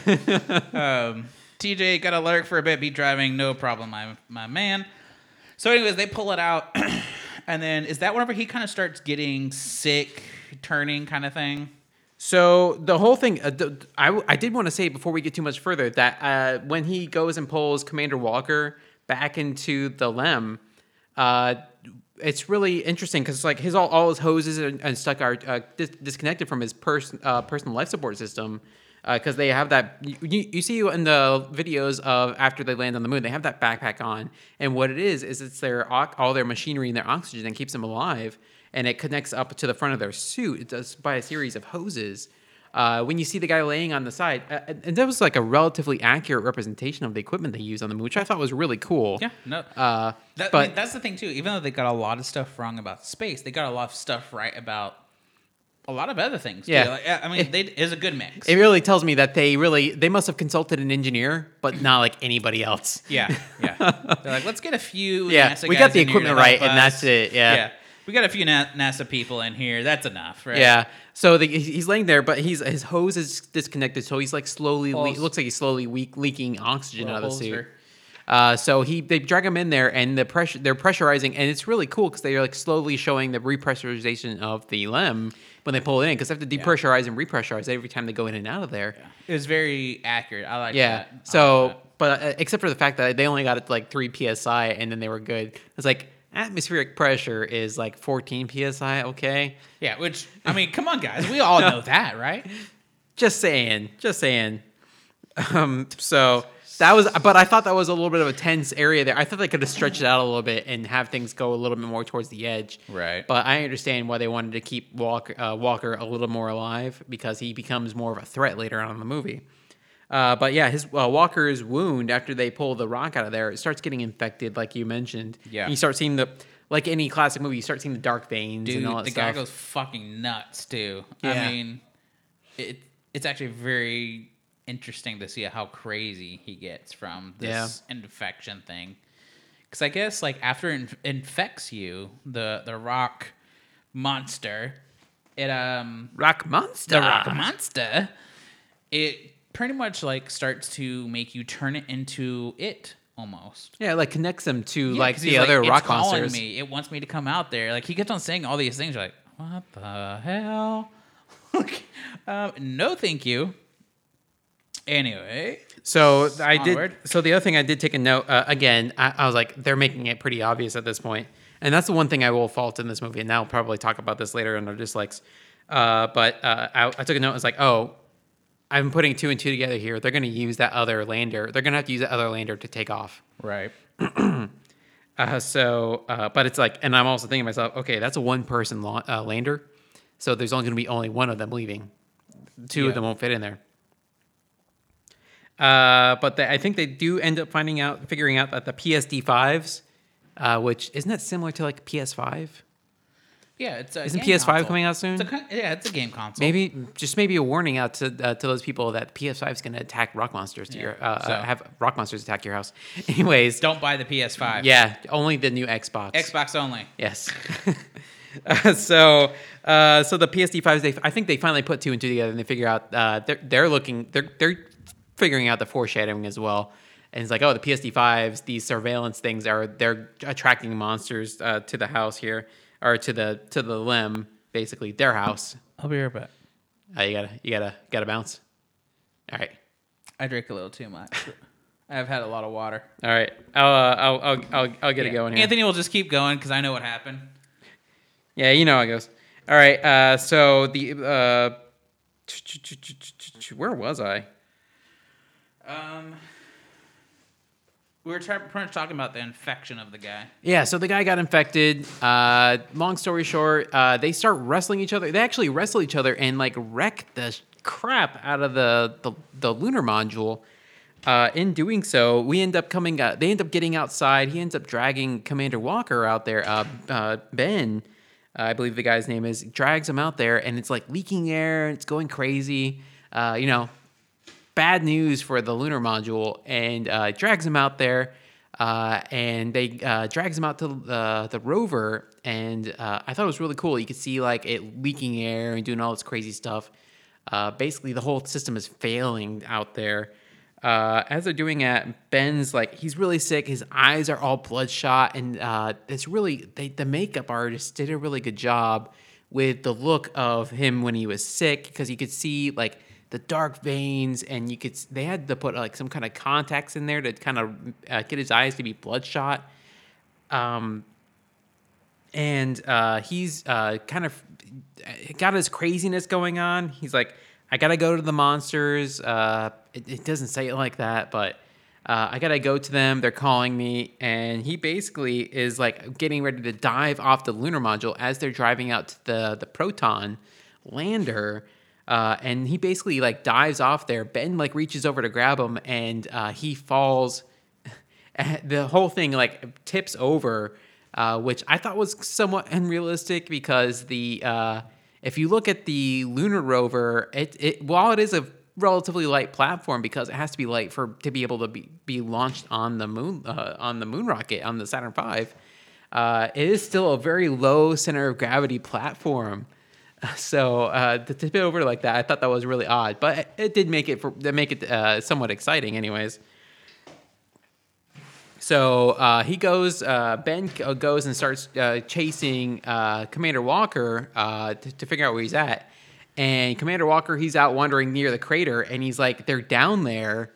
Speaker 1: Monster. um, TJ gotta lurk for a bit. Be driving, no problem, my my man. So, anyways, they pull it out, and then is that whenever he kind of starts getting sick, turning kind of thing?
Speaker 2: So the whole thing, uh, I, I did want to say before we get too much further that uh, when he goes and pulls Commander Walker back into the LEM, uh, it's really interesting because like his all, all his hoses and, and stuff are uh, dis- disconnected from his person uh, personal life support system because they have that you, you you see in the videos of after they land on the moon they have that backpack on and what it is is it's their all their machinery and their oxygen that keeps them alive and it connects up to the front of their suit it does by a series of hoses uh, when you see the guy laying on the side, uh, and that was like a relatively accurate representation of the equipment they use on the moon, which I thought was really cool.
Speaker 1: Yeah, no.
Speaker 2: Uh,
Speaker 1: That, I
Speaker 2: but
Speaker 1: mean, that's the thing too. Even though they got a lot of stuff wrong about space, they got a lot of stuff right about a lot of other things.
Speaker 2: Yeah.
Speaker 1: Like, I mean, they is a good mix.
Speaker 2: it really tells me that they really they must have consulted an engineer, but not like anybody else.
Speaker 1: yeah, yeah. They're like, let's get a few.
Speaker 2: Yeah,
Speaker 1: NASA
Speaker 2: we
Speaker 1: guys
Speaker 2: got the
Speaker 1: in here to
Speaker 2: equipment right, and that's it, yeah. yeah.
Speaker 1: we got a few Na- NASA people in here. That's enough, right?
Speaker 2: Yeah. So the, he's laying there, but he's his hose is disconnected, so he's like slowly. Le- looks like he's slowly weak, leaking oxygen
Speaker 1: Little
Speaker 2: out of the suit. Uh, so he they drag him in there, and the pressure they're pressurizing, and it's really cool because they're like slowly showing the repressurization of the LEM when they pull it in because they have to depressurize and repressurize every time they go in and out of there.
Speaker 1: It was very accurate. I like
Speaker 2: Yeah.
Speaker 1: that. I like
Speaker 2: So,
Speaker 1: that.
Speaker 2: but uh, except for the fact that they only got it to like three psi, and then they were good. It's like atmospheric pressure is like 14 psi. Okay.
Speaker 1: yeah, which I mean, come on, guys, we all know that, right?
Speaker 2: Just saying. Just saying. Um. So. That was, but I thought that was a little bit of a tense area there. I thought they could have stretched it out a little bit and have things go a little bit more towards the edge.
Speaker 1: Right.
Speaker 2: But I understand why they wanted to keep Walker, uh, Walker a little more alive because he becomes more of a threat later on in the movie. Uh, but yeah, his uh, Walker's wound after they pull the rock out of there, it starts getting infected, like you mentioned.
Speaker 1: Yeah.
Speaker 2: And you start seeing the, like any classic movie, you start seeing the dark veins
Speaker 1: Dude,
Speaker 2: and all that stuff.
Speaker 1: the
Speaker 2: stuff.
Speaker 1: guy goes fucking nuts too.
Speaker 2: Yeah.
Speaker 1: I mean, it it's actually very interesting to see how crazy he gets from this infection thing. Because I guess like after it inf- infects you, the the rock monster, it um
Speaker 2: rock monster.
Speaker 1: the rock monster, it pretty much like starts to make you turn it into it almost.
Speaker 2: Yeah, like connects them to
Speaker 1: Yeah,
Speaker 2: like the other
Speaker 1: "It's
Speaker 2: rock
Speaker 1: calling
Speaker 2: monsters.
Speaker 1: Me. It wants me to come out there. Like he kept on saying all these things. Like, what the hell? um, no, thank you. Anyway,
Speaker 2: So I did.
Speaker 1: Onward.
Speaker 2: So the other thing I did take a note uh, again. I, I was like, they're making it pretty obvious at this point, and that's the one thing I will fault in this movie. And I'll probably talk about this later in our dislikes. Uh, but uh, I, I took a note. I was like, oh, I'm putting two and two together here. They're going to use that other lander. They're going to have to use that other lander to take off.
Speaker 1: right.
Speaker 2: Uh, so, uh, but it's like, and I'm also thinking to myself, okay, that's a one person la- uh, lander. So there's only going to be only one of them leaving. Two
Speaker 1: Yeah.
Speaker 2: of them won't fit in there. Uh, but they, I think they do end up finding out, figuring out that the PSD5s, uh, which isn't that similar to like PS5?
Speaker 1: Yeah, it's a
Speaker 2: Isn't
Speaker 1: game
Speaker 2: PS5
Speaker 1: console.
Speaker 2: coming out soon?
Speaker 1: It's a, yeah, it's a game console.
Speaker 2: Maybe just maybe a warning out to uh, to those people that PS5 is going to attack rock monsters to
Speaker 1: Yeah,
Speaker 2: your uh,
Speaker 1: so-
Speaker 2: uh, have rock monsters attack your house. Anyways,
Speaker 1: don't buy the PS5.
Speaker 2: yeah, only the new Xbox.
Speaker 1: Xbox only.
Speaker 2: Yes. Uh, so, uh, so the PSD5s, they, I think they finally put two and two together, and they figure out uh, they're they're looking they're they're figuring out the foreshadowing as well. And it's like, oh, the PSD5s, these surveillance things are they're attracting monsters uh, to the house here, or to the to the LEM, basically their house.
Speaker 1: I'll be right back.
Speaker 2: Uh, you gotta you gotta gotta bounce. All right,
Speaker 1: I drink a little too much. I've had a lot of water.
Speaker 2: all right. I'll uh, I'll, I'll I'll I'll get it going here.
Speaker 1: Anthony will just keep going because I know what happened.
Speaker 2: Yeah, you know how it goes. All right. Uh, so the uh, where was I?
Speaker 1: Um, we were pretty much talking about the infection of the guy.
Speaker 2: Yeah, so the guy got infected. Uh, long story short, uh, they start wrestling each other. They actually wrestle each other and like wreck the crap out of the the, the lunar module. Uh, in doing so, we end up coming. Uh, they end up getting outside. He ends up dragging Commander Walker out there. Uh, uh, ben, I believe the guy's name is, drags him out there, and it's like leaking air. It's going crazy. Uh, you know, bad news for the lunar module and uh, drags him out there uh, and they uh, drags him out to the, the rover and uh, i thought it was really cool. You could see like it leaking air and doing all this crazy stuff. Uh, basically the whole system is failing out there. Uh, as they're doing that ben's like he's really sick. His eyes are all bloodshot and uh, it's really they, the makeup artist did a really good job with the look of him when he was sick because you could see like the dark veins and you could they had to put like some kind of contacts in there to kind of uh, get his eyes to be bloodshot um and uh he's uh kind of got his craziness going on he's like i gotta go to the monsters uh it, it doesn't say it like that but uh, I gotta go to them. They're calling me, and he basically is like getting ready to dive off the lunar module as they're driving out to the the Proton lander. Uh, and he basically like dives off there. Ben like reaches over to grab him, and uh, he falls. the whole thing like tips over, uh, which I thought was somewhat unrealistic because the uh, if you look at the lunar rover, it, it while it is a relatively light platform because it has to be light for to be able to be, be launched on the moon uh, on the moon rocket on the Saturn V. Uh, it is still a very low center of gravity platform. So uh, to tip it over like that, I thought that was really odd, but it, did make it for make it uh, somewhat exciting, anyways. So uh, he goes. Uh, ben goes and starts uh, chasing uh, Commander Walker uh, to, to figure out where he's at. And Commander Walker, he's out wandering near the crater, and he's like, "They're down there."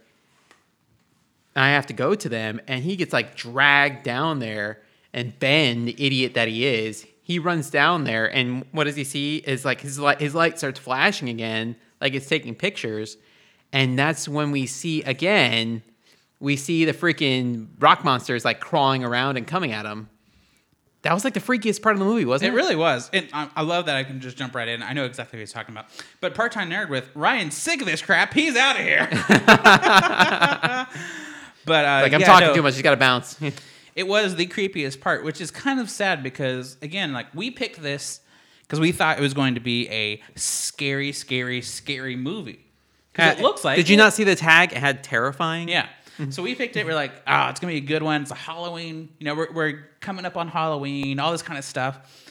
Speaker 2: I have to go to them, and he gets like dragged down there. And Ben, the idiot that he is, he runs down there, and what does he see? Is like his light, his light starts flashing again, like it's taking pictures, and that's when we see again, we see the freaking rock monsters like crawling around and coming at him. That was like the freakiest part of the movie, wasn't
Speaker 1: It
Speaker 2: it?
Speaker 1: really was. And I, I love that I can just jump right in. I know exactly what he's talking about. But part time nerd with Ryan, sick of this crap. He's out of here. but uh,
Speaker 2: Like I'm
Speaker 1: yeah,
Speaker 2: talking
Speaker 1: no,
Speaker 2: too much. He's got to bounce.
Speaker 1: It was the creepiest part, which is kind of sad because again, like we picked this because we thought it was going to be a scary, scary, scary movie. Because it looks like.
Speaker 2: Did you
Speaker 1: it.
Speaker 2: not see the tag? It had terrifying.
Speaker 1: Yeah. So we picked it. We're like, ah, it's gonna be a good one. It's a Halloween. You know, we're, we're coming up on Halloween, all this kind of stuff.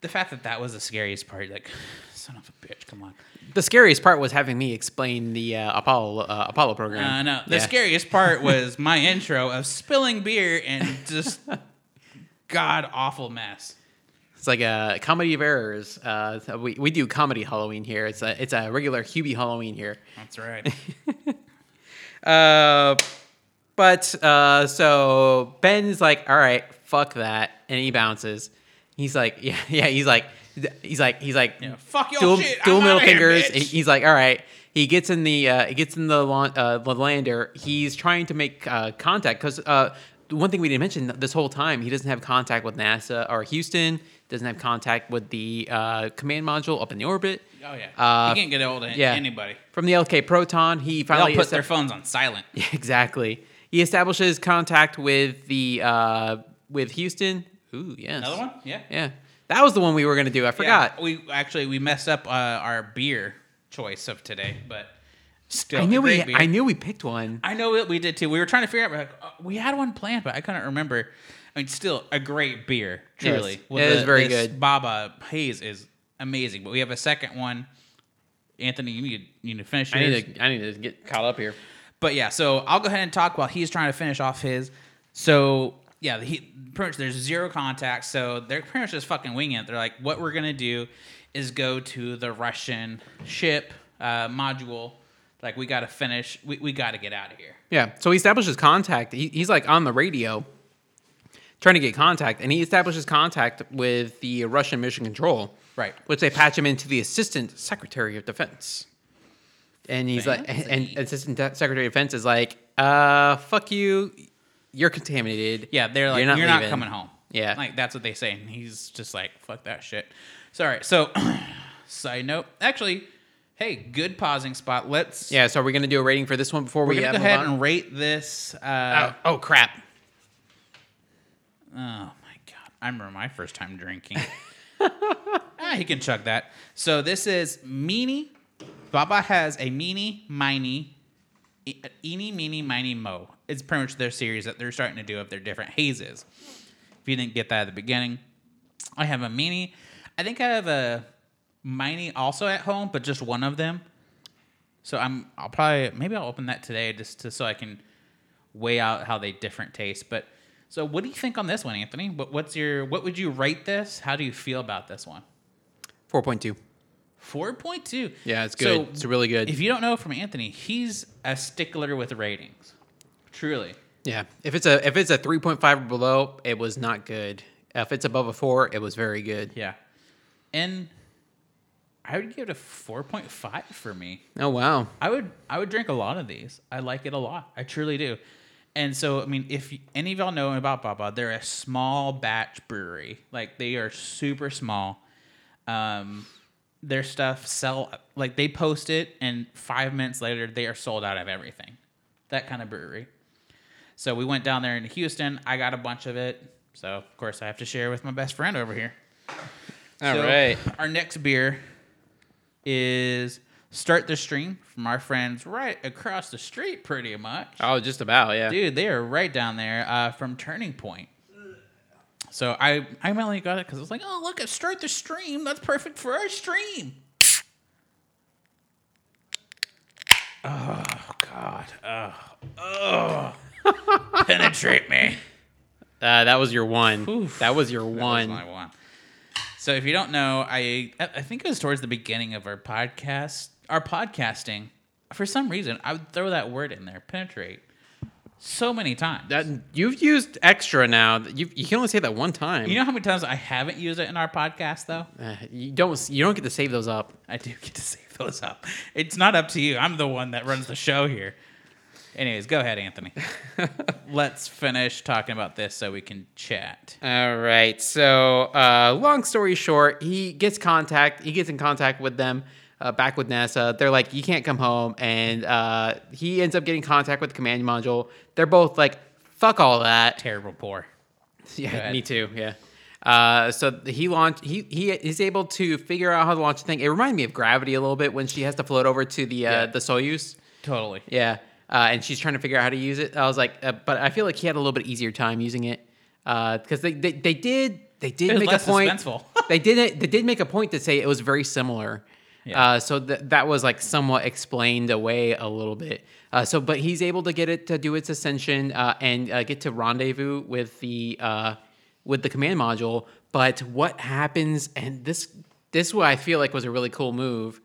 Speaker 1: the fact that that was the scariest part, like, son of a bitch, come on.
Speaker 2: The scariest part was having me explain the uh, Apollo uh, Apollo program.
Speaker 1: Uh, no, the
Speaker 2: Yeah.
Speaker 1: scariest part was my intro of spilling beer and just god awful mess.
Speaker 2: It's like a comedy of errors. Uh, we, we do comedy Halloween here. It's a it's a regular Hubie Halloween here.
Speaker 1: That's right.
Speaker 2: Uh, but uh, so Ben's like, all right, fuck that, and he bounces. He's like, yeah, yeah. He's like, he's like, he's like,
Speaker 1: Yeah, fuck your
Speaker 2: dual,
Speaker 1: shit.
Speaker 2: dual
Speaker 1: I'm
Speaker 2: middle
Speaker 1: outta here,
Speaker 2: fingers. he's like, all right. He gets in the uh, he gets in the uh, the lander. He's trying to make uh, contact because uh, one thing we didn't mention this whole time, he doesn't have contact with NASA or Houston. Doesn't have contact with the uh, command module up in the orbit.
Speaker 1: Oh yeah,
Speaker 2: Uh,
Speaker 1: you can't get hold of
Speaker 2: yeah.
Speaker 1: anybody.
Speaker 2: From the LK Proton, he finally
Speaker 1: put their phones on silent.
Speaker 2: Yeah, exactly. He establishes contact with the uh, with Houston. Ooh, yes.
Speaker 1: Another one? Yeah.
Speaker 2: Yeah, that was the one we were gonna do. I forgot.
Speaker 1: Yeah, we actually we messed up uh, our beer choice of today, but still,
Speaker 2: I knew we
Speaker 1: beer.
Speaker 2: I knew we picked one.
Speaker 1: I know that we did too. We were trying to figure out. Like, uh, we had one planned, but I couldn't remember. I mean, still a great beer. Truly,
Speaker 2: Yes, it is very
Speaker 1: this
Speaker 2: good.
Speaker 1: Baa Baa Haze is amazing. But we have a second one. Anthony, you need you need to finish.
Speaker 2: I need to I need to get caught up here.
Speaker 1: But yeah, so I'll go ahead and talk while he's trying to finish off his. So yeah, he pretty much there's zero contact, so they're pretty much just fucking winging it. They're like, what we're gonna do is go to the Russian ship uh, module. Like we gotta finish. We, we gotta get out of here.
Speaker 2: Yeah. So he establishes contact. He, he's like on the radio, trying to get contact, and he establishes contact with the Russian Mission Control.
Speaker 1: Right.
Speaker 2: Which they patch him into the Assistant Secretary of Defense. And he's like, and,
Speaker 1: Fancy.
Speaker 2: and Assistant Secretary of Defense is like, uh, fuck you, you're contaminated.
Speaker 1: Yeah, they're like, you're not,
Speaker 2: leaving."
Speaker 1: coming home.
Speaker 2: Yeah.
Speaker 1: like that's what they say. And he's just like, fuck that shit. Sorry. So, side note, actually, hey, good pausing spot. Let's
Speaker 2: Yeah. So are we gonna do a rating for this one before we
Speaker 1: go ahead
Speaker 2: on?
Speaker 1: and rate this. Uh,
Speaker 2: oh, oh crap.
Speaker 1: Oh my god! I remember my first time drinking. ah, he can chug that. So this is meanie. Baa Baa has a meanie, miny, e- eeny, meeny, miny, mo. It's pretty much their series that they're starting to do of their different hazes. If you didn't get that at the beginning, I have a mini. I think I have a mini also at home, but just one of them. So I'm. I'll probably maybe I'll open that today just to, so I can weigh out how they different taste. But so, what do you think on this one, Anthony? What, what's your what would you rate this? How do you feel about this one?
Speaker 2: Four point two.
Speaker 1: Four point two.
Speaker 2: Yeah, it's good. it's really good.
Speaker 1: If you don't know from Anthony, he's a stickler with ratings. Truly.
Speaker 2: Yeah, if it's a if it's a three point five or below, it was not good. If it's above a four, it was very good.
Speaker 1: Yeah. And I would give it a four point five for me.
Speaker 2: Oh wow,
Speaker 1: I would I would drink a lot of these. I like it a lot. I truly do. And so, I mean, if any of y'all know about Baa Baa, they're a small batch brewery. Like they are super small. Um, their stuff sell like they post it, and five minutes later they are sold out of everything. That kind of brewery. So we went down there in Houston. I got a bunch of it. So of course I have to share with my best friend over here.
Speaker 2: All
Speaker 1: So,
Speaker 2: right.
Speaker 1: Our next beer is Start the Stream from our friends right across the street, pretty much.
Speaker 2: Oh, just about yeah.
Speaker 1: Dude, they are right down there uh, from Turning Point. So I I mainly got it because I was like, oh look at Start the Stream. That's perfect for our stream. Oh God. Oh. Oh. Penetrate me.
Speaker 2: Uh, that was your one.
Speaker 1: Oof.
Speaker 2: That was your
Speaker 1: That was
Speaker 2: one.
Speaker 1: my one. So if you don't know, I I think it was towards the beginning of our podcast, our podcasting. For some reason, I would throw that word in there, penetrate, so many times.
Speaker 2: That you've used extra now. You you can only say that one time.
Speaker 1: you know how many times I haven't used it in our podcast though?
Speaker 2: Uh, you don't you don't get to save those up.
Speaker 1: I do get to save those up. It's not up to you. I'm the one that runs the show here. Anyways, go ahead, Anthony. Let's finish talking about this so we can chat.
Speaker 2: All right. So, uh, long story short, he gets contact. He gets in contact with them. Uh, back with NASA, they're like, "You can't come home," and uh, he ends up getting contact with the command module. They're both like, "Fuck all that."
Speaker 1: Terrible poor.
Speaker 2: Yeah, me too. Yeah. Uh, so he launched. He he is able to figure out how to launch the thing. It reminded me of Gravity a little bit when she has to float over to the uh,
Speaker 1: Yeah.
Speaker 2: the Soyuz.
Speaker 1: Totally.
Speaker 2: Yeah, uh, and she's trying to figure out how to use it. I was like, uh, but I feel like he had a little bit easier time using it because they, they they did they did make a point. they did they did make a point to say it was very similar.
Speaker 1: Yeah.
Speaker 2: Uh, so that that was like somewhat explained away a little bit. Uh, so, but he's able to get it to do its ascension uh, and uh, get to rendezvous with the uh, with the command module. But what happens? And this this what I feel like was a really cool move.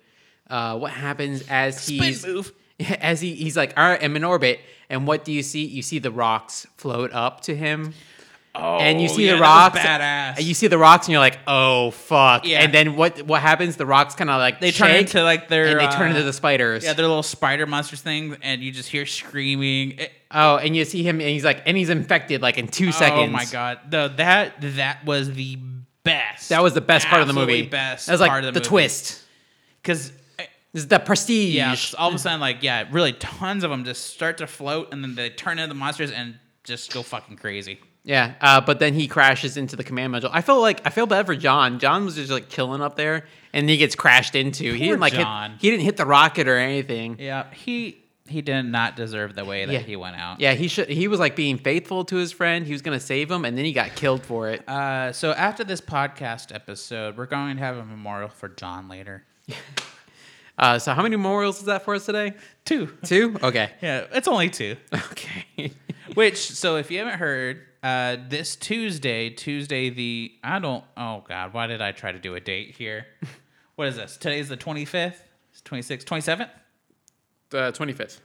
Speaker 2: Uh, what happens as
Speaker 1: Spin
Speaker 2: he's
Speaker 1: move.
Speaker 2: as he, he's like, all right, I'm in orbit. And what do you see? You see the rocks float up to him.
Speaker 1: Oh,
Speaker 2: and you see
Speaker 1: yeah,
Speaker 2: the rocks.
Speaker 1: badass.
Speaker 2: And you see the rocks, and you're like, oh, fuck.
Speaker 1: Yeah.
Speaker 2: And then what what happens? The rocks kind of like
Speaker 1: they turn into like their
Speaker 2: and they turn
Speaker 1: uh,
Speaker 2: into the spiders.
Speaker 1: yeah, their little spider monsters things, and you just hear screaming. It-
Speaker 2: oh, and you see him, and he's like, and he's infected like in two seconds.
Speaker 1: Oh my god, the that that was the best.
Speaker 2: That was the best part of the movie.
Speaker 1: Best.
Speaker 2: That was like
Speaker 1: part
Speaker 2: the,
Speaker 1: the, movie.
Speaker 2: twist.
Speaker 1: because.
Speaker 2: This is the prestige.
Speaker 1: Yeah, all of a sudden, like, yeah, really, tons of them just start to float, and then they turn into the monsters and just go fucking crazy.
Speaker 2: Yeah, uh, but then he crashes into the command module. I felt like I feel bad for John. John was just like killing up there, and he gets crashed into. he
Speaker 1: Poor
Speaker 2: didn't like
Speaker 1: John.
Speaker 2: hit. He didn't hit the rocket or anything.
Speaker 1: Yeah, he he did not deserve the way that
Speaker 2: Yeah.
Speaker 1: he went out.
Speaker 2: Yeah, he should. He was like being faithful to his friend. He was gonna save him, and then he got killed for it.
Speaker 1: Uh, so after this podcast episode, we're going to have a memorial for John later.
Speaker 2: Uh, so how many memorials is that for us today?
Speaker 1: Two.
Speaker 2: Two. Okay.
Speaker 1: Yeah, it's only two.
Speaker 2: Okay.
Speaker 1: Which, so if you haven't heard, uh, this Tuesday, Tuesday the I don't. Oh God, why did I try to do a date here? What is this? Today's the twenty fifth, twenty sixth, twenty seventh.
Speaker 2: The twenty fifth.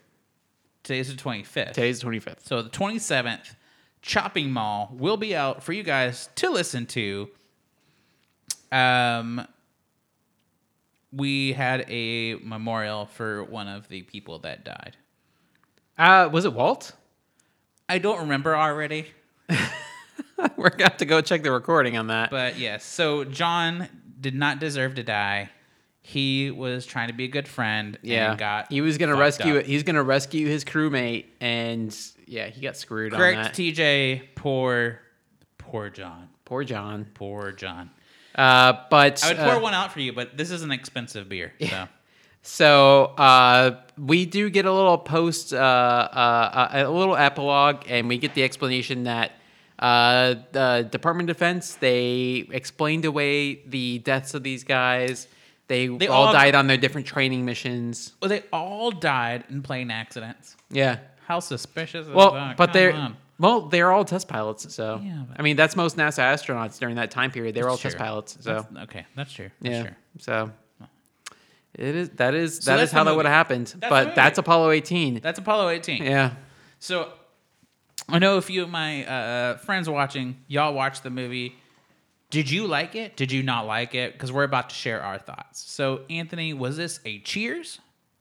Speaker 1: Today's the twenty fifth.
Speaker 2: Today's the twenty fifth.
Speaker 1: So the 27th, Chopping Mall will be out for you guys to listen to. Um, we had a memorial for one of the people that died.
Speaker 2: Uh, was it Walt?
Speaker 1: I don't remember already,
Speaker 2: We're gonna have to go check the recording on that.
Speaker 1: but yes. So John did not deserve to die. He was trying to be a good friend.
Speaker 2: yeah,
Speaker 1: and got
Speaker 2: he was gonna rescue
Speaker 1: up.
Speaker 2: it. He was gonna rescue his crewmate, and yeah, he got screwed on
Speaker 1: Correct. TJ. Poor, poor John.
Speaker 2: Poor John.
Speaker 1: Poor John.
Speaker 2: Uh, but
Speaker 1: I would
Speaker 2: uh,
Speaker 1: pour one out for you, but this is an expensive beer. So.
Speaker 2: So uh, we do get a little post, uh, uh, a little epilogue, and we get the explanation that uh, the Department of Defense they explained away the deaths of these guys. They,
Speaker 1: They
Speaker 2: all,
Speaker 1: all-
Speaker 2: died on their different training missions.
Speaker 1: Well, they all died in plane accidents.
Speaker 2: Yeah.
Speaker 1: How suspicious is
Speaker 2: Well,
Speaker 1: that?
Speaker 2: but
Speaker 1: Come
Speaker 2: they're
Speaker 1: on.
Speaker 2: Well, they're all test pilots. So
Speaker 1: Yeah, but-
Speaker 2: I mean, that's most NASA astronauts during that time period. They were all
Speaker 1: That's
Speaker 2: test
Speaker 1: true.
Speaker 2: pilots. So
Speaker 1: That's- okay, that's true. That's
Speaker 2: yeah.
Speaker 1: true.
Speaker 2: So it is that is that
Speaker 1: that's
Speaker 2: is how that would have happened.
Speaker 1: That's the
Speaker 2: but
Speaker 1: movie.
Speaker 2: that's Apollo 18.
Speaker 1: That's Apollo 18.
Speaker 2: Yeah.
Speaker 1: So I know a few of my uh, friends watching. Y'all watched the movie. Did you like it? Did you not like it? Because we're about to share our thoughts. So, Anthony, was this a cheers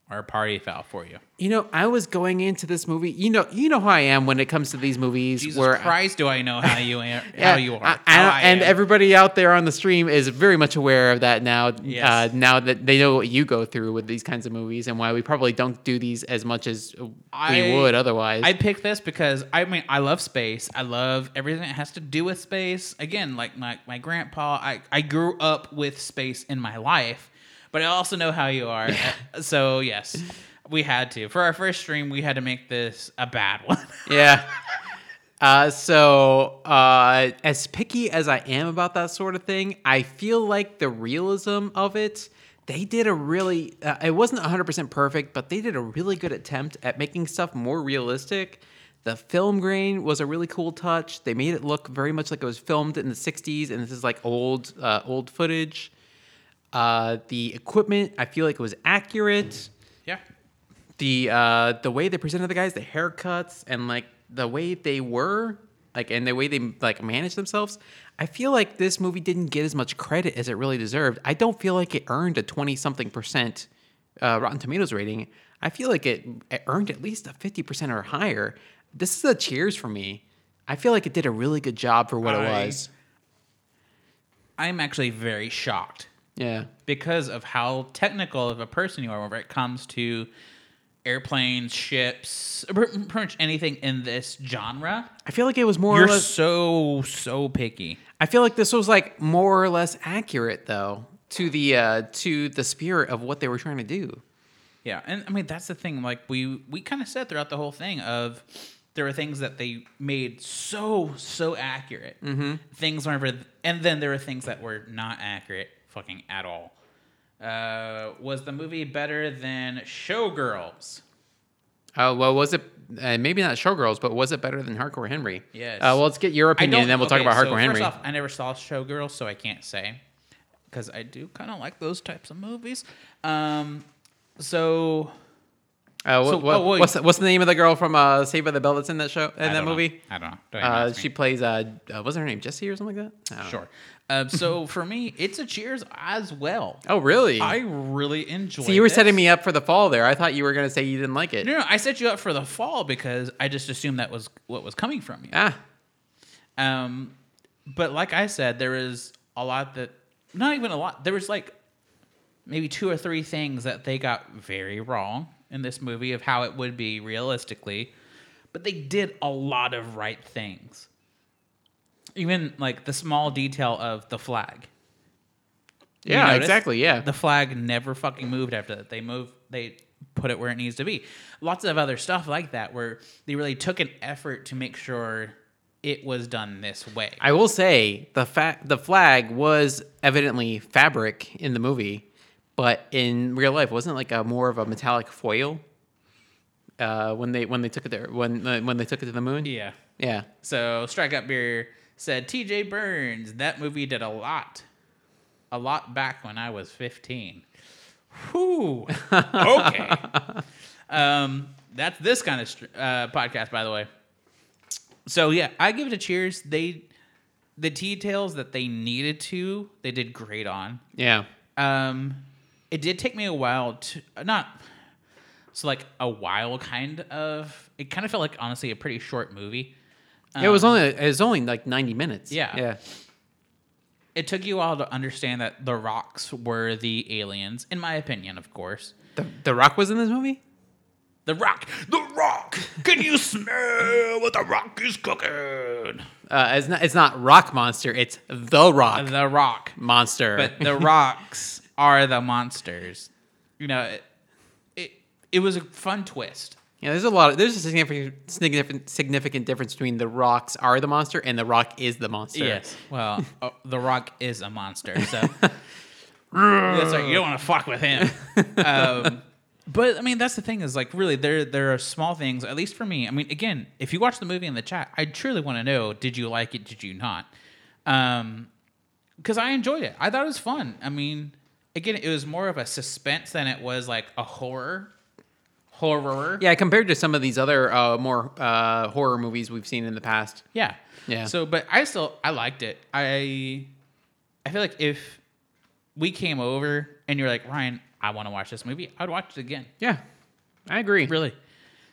Speaker 1: or a party foul for you?
Speaker 2: You know, I was going into this movie. You know, you know how I am when it comes to these movies.
Speaker 1: Jesus
Speaker 2: where
Speaker 1: Christ, do I know how you are?
Speaker 2: Yeah,
Speaker 1: how you are?
Speaker 2: I- I-
Speaker 1: I
Speaker 2: and
Speaker 1: am.
Speaker 2: everybody out there on the stream is very much aware of that now.
Speaker 1: Yes.
Speaker 2: Uh, now that they know what you go through with these kinds of movies and why we probably don't do these as much as
Speaker 1: I-
Speaker 2: we would otherwise.
Speaker 1: I picked this because I mean I love space. I love everything that has to do with space. Again, like my, my grandpa, I, I grew up with space in my life, but I also know how you are. Uh, so yes, we had to. For our first stream, we had to make this a bad one.
Speaker 2: yeah. Uh, so, uh, as picky as I am about that sort of thing, I feel like the realism of it, they did a really, uh, it wasn't 100% perfect, but they did a really good attempt at making stuff more realistic. The film grain was a really cool touch. They made it look very much like it was filmed in the 60s, and this is like old, uh, old footage. Uh, the equipment, I feel like it was accurate
Speaker 1: yeah.
Speaker 2: the uh the way they presented the guys, the haircuts, and like the way they were, like and the way they like managed themselves. I feel like this movie didn't get as much credit as it really deserved. I don't feel like it earned a twenty something percent uh, Rotten Tomatoes rating. I feel like it, it earned at least a fifty percent or higher. This is a cheers for me. I feel like it did a really good job for what
Speaker 1: I-
Speaker 2: it was.
Speaker 1: I'm actually very shocked
Speaker 2: Yeah.
Speaker 1: because of how technical of a person you are whenever it comes to airplanes, ships, pretty much anything in this genre.
Speaker 2: I feel like it was more
Speaker 1: You're
Speaker 2: or less.
Speaker 1: so so picky.
Speaker 2: I feel like this was like more or less accurate though to the uh to the spirit of what they were trying to do.
Speaker 1: Yeah, and I mean that's the thing. Like we we kind of said throughout the whole thing of there were things that they made so so accurate. Mm-hmm. Things whenever, and then there were things that were not accurate, fucking at all. Uh, was the movie better than Showgirls?
Speaker 2: Oh well, was it uh, maybe not Showgirls, but was it better than Hardcore Henry?
Speaker 1: Yes.
Speaker 2: Uh, well, let's get your opinion, and then we'll talk
Speaker 1: okay,
Speaker 2: about
Speaker 1: so
Speaker 2: Hardcore Henry.
Speaker 1: First off, I never saw Showgirls, so I can't say because I do kind of like those types of movies. Um, so
Speaker 2: Uh, what,
Speaker 1: So-
Speaker 2: what-
Speaker 1: oh,
Speaker 2: what's the, what's the name of the girl from uh, Saved by the Bell that's in that show in that
Speaker 1: know.
Speaker 2: movie?
Speaker 1: I don't know. Don't
Speaker 2: Uh, she plays uh, uh, wasn't her name Jessie or something like that?
Speaker 1: Sure. Uh, so for me, it's a Cheers as well.
Speaker 2: Oh really?
Speaker 1: I really enjoyed. It.
Speaker 2: See, you were setting me up for the fall there. I thought you were gonna say you didn't like it.
Speaker 1: No, no, I set you up for the fall because I just assumed that was what was coming from you.
Speaker 2: Ah,
Speaker 1: Um, but like I said, there is a lot that, not even a lot. There was like maybe two or three things that they got very wrong in this movie of how it would be realistically, but they did a lot of right things. Even like the small detail of the flag. You
Speaker 2: yeah,
Speaker 1: notice?
Speaker 2: exactly. Yeah,
Speaker 1: The flag never fucking moved after that. They moved. They put it where it needs to be. Lots of other stuff like that where they really took an effort to make sure it was done this way.
Speaker 2: I will say the fa- the flag was evidently fabric in the movie, but in real life wasn't it like a more of a metallic foil. Uh, when they when they took it there when uh, when they took it to the moon.
Speaker 1: yeah.
Speaker 2: Yeah.
Speaker 1: So Strikeout Beer said T.J. Burns. That movie did a lot, a lot back when I was fifteen. Whew. Okay. um, that's this kind of uh, podcast, by the way. So yeah, I give it a cheers. They, the details that they needed to, they did great on.
Speaker 2: Yeah.
Speaker 1: Um, it did take me a while to not. So like a while, kind of. It kind of felt like honestly a pretty short movie.
Speaker 2: It was only it was only like ninety minutes.
Speaker 1: Um, Yeah.
Speaker 2: Yeah.
Speaker 1: It took you all to understand that the rocks were the aliens, in my opinion, of course.
Speaker 2: The The Rock was in this movie.
Speaker 1: The rock, the rock. Can you smell what the rock is cooking?
Speaker 2: Uh, it's not it's not Rock Monster. It's the Rock
Speaker 1: The rock,
Speaker 2: Monster.
Speaker 1: but the rocks are the monsters. You know, it, it it was a fun twist.
Speaker 2: Yeah, there's a lot. Of, there's a significant significant difference between the rocks are the monster and the Rock is the monster.
Speaker 1: Yes. Well, uh, the rock is a monster, so that's right. You don't want to fuck with him. Um, but I mean, that's the thing is like really there there are small things. At least for me. I mean, again, if you watch the movie in the chat, I truly want to know: did you like it? Did you not? Um, because I enjoyed it. I thought it was fun. I mean, again, it was more of a suspense than it was like a horror. Horror.
Speaker 2: Yeah, compared to some of these other uh, more uh, horror movies we've seen in the past.
Speaker 1: Yeah.
Speaker 2: Yeah.
Speaker 1: So, but I still I liked it. I I feel like if we came over and you're like Ryan, I want to watch this movie, I'd watch it again.
Speaker 2: Yeah, I agree.
Speaker 1: Really.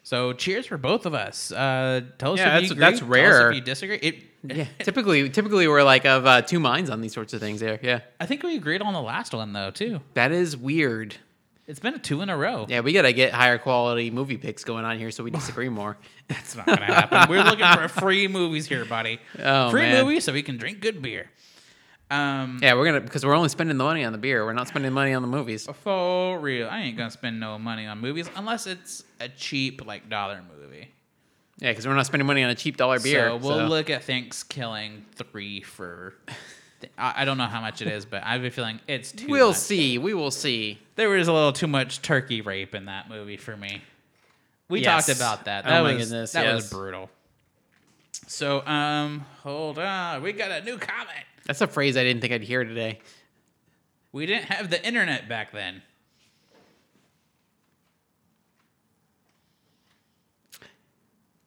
Speaker 1: So, cheers for both of us. Uh, tell us
Speaker 2: Yeah,
Speaker 1: if you
Speaker 2: that's-
Speaker 1: agree.
Speaker 2: that's rare.
Speaker 1: if you disagree. It.
Speaker 2: Yeah, typically, typically we're like of uh, two minds on these sorts of things. There, yeah,
Speaker 1: I think we agreed on the last one though too.
Speaker 2: that is weird.
Speaker 1: It's been a two in a row.
Speaker 2: Yeah, we gotta get higher quality movie picks going on here so we disagree more.
Speaker 1: That's not gonna happen. We're looking for free movies here, buddy.
Speaker 2: Oh,
Speaker 1: free
Speaker 2: man.
Speaker 1: movies so we can drink good beer. Um,
Speaker 2: Yeah, we're gonna because we're only spending the money on the beer. We're not spending money on the movies.
Speaker 1: For real, I ain't gonna spend no money on movies unless it's a cheap like dollar movie.
Speaker 2: Yeah, because we're not spending money on a cheap dollar beer.
Speaker 1: so we'll
Speaker 2: so-
Speaker 1: look at ThanksKilling three for. I, I don't know how much it is, but I have a feeling it's too.
Speaker 2: We'll
Speaker 1: much.
Speaker 2: see. We will see.
Speaker 1: There was a little too much turkey rape in that movie for me. We
Speaker 2: Yes.
Speaker 1: talked about that.
Speaker 2: Oh
Speaker 1: That
Speaker 2: my
Speaker 1: was
Speaker 2: goodness,
Speaker 1: that was brutal. So um, hold on, we got a new comment.
Speaker 2: That's a phrase I didn't think I'd hear today.
Speaker 1: We didn't have the internet back then.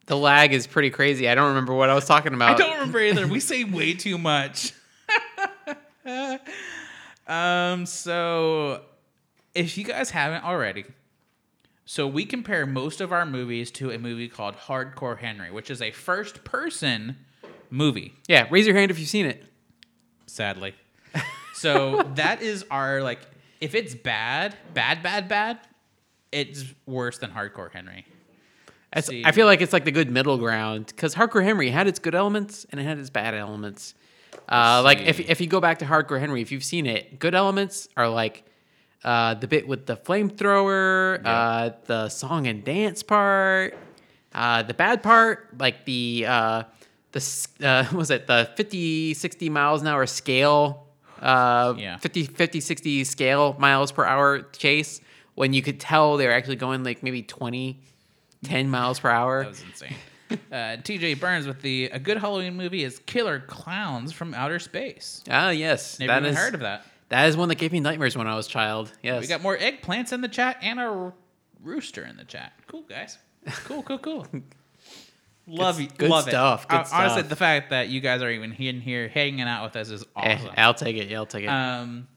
Speaker 2: The lag is pretty crazy. I don't remember what I was talking about.
Speaker 1: I don't remember either. We say way too much. um, so if you guys haven't already, so we compare most of our movies to a movie called Hardcore Henry, which is a first person movie,
Speaker 2: Yeah, raise your hand if you've seen it.
Speaker 1: sadly. So that is our like if it's bad, bad, bad, bad, it's worse than Hardcore Henry.
Speaker 2: I feel like it's like the good middle ground because Hardcore Henry had its good elements and it had its bad elements. Uh, like if if you go back to Hardcore Henry, if you've seen it, good elements are like uh, the bit with the flamethrower, uh, the song and dance part. Uh, the bad part, like the uh, the uh, was it the 50, 60 miles an hour scale, uh,
Speaker 1: Yeah.
Speaker 2: 50, 50, 60 scale miles per hour chase when you could tell they were actually going like maybe 20, 10 miles per hour.
Speaker 1: That was insane. Uh, TJ Burns with the a good Halloween movie is Killer Clowns from Outer Space.
Speaker 2: Ah, yes,
Speaker 1: Never
Speaker 2: that
Speaker 1: even
Speaker 2: is
Speaker 1: heard of that.
Speaker 2: that is one that gave me nightmares when I was a child. Yes,
Speaker 1: We got more eggplants in the chat and a rooster in the chat. Cool guys. Cool, cool, cool. Love you.
Speaker 2: good
Speaker 1: love
Speaker 2: stuff,
Speaker 1: It.
Speaker 2: good
Speaker 1: Honestly,
Speaker 2: stuff.
Speaker 1: the fact that you guys are even in here hanging out with us is
Speaker 2: Eh,
Speaker 1: awesome.
Speaker 2: I'll take it. Yeah, I'll take it.
Speaker 1: Um.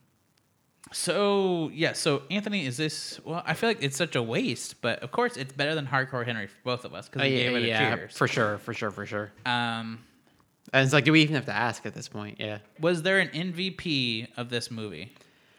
Speaker 1: So yeah, so Anthony, is this? Well, I feel like it's such a waste, but of course it's better than Hardcore Henry for both of us because
Speaker 2: Oh,
Speaker 1: we
Speaker 2: yeah,
Speaker 1: gave it a
Speaker 2: yeah,
Speaker 1: cheers.
Speaker 2: for sure, for sure, for sure.
Speaker 1: Um,
Speaker 2: And it's like, do we even have to ask at this point? Yeah.
Speaker 1: was there an MVP of this movie?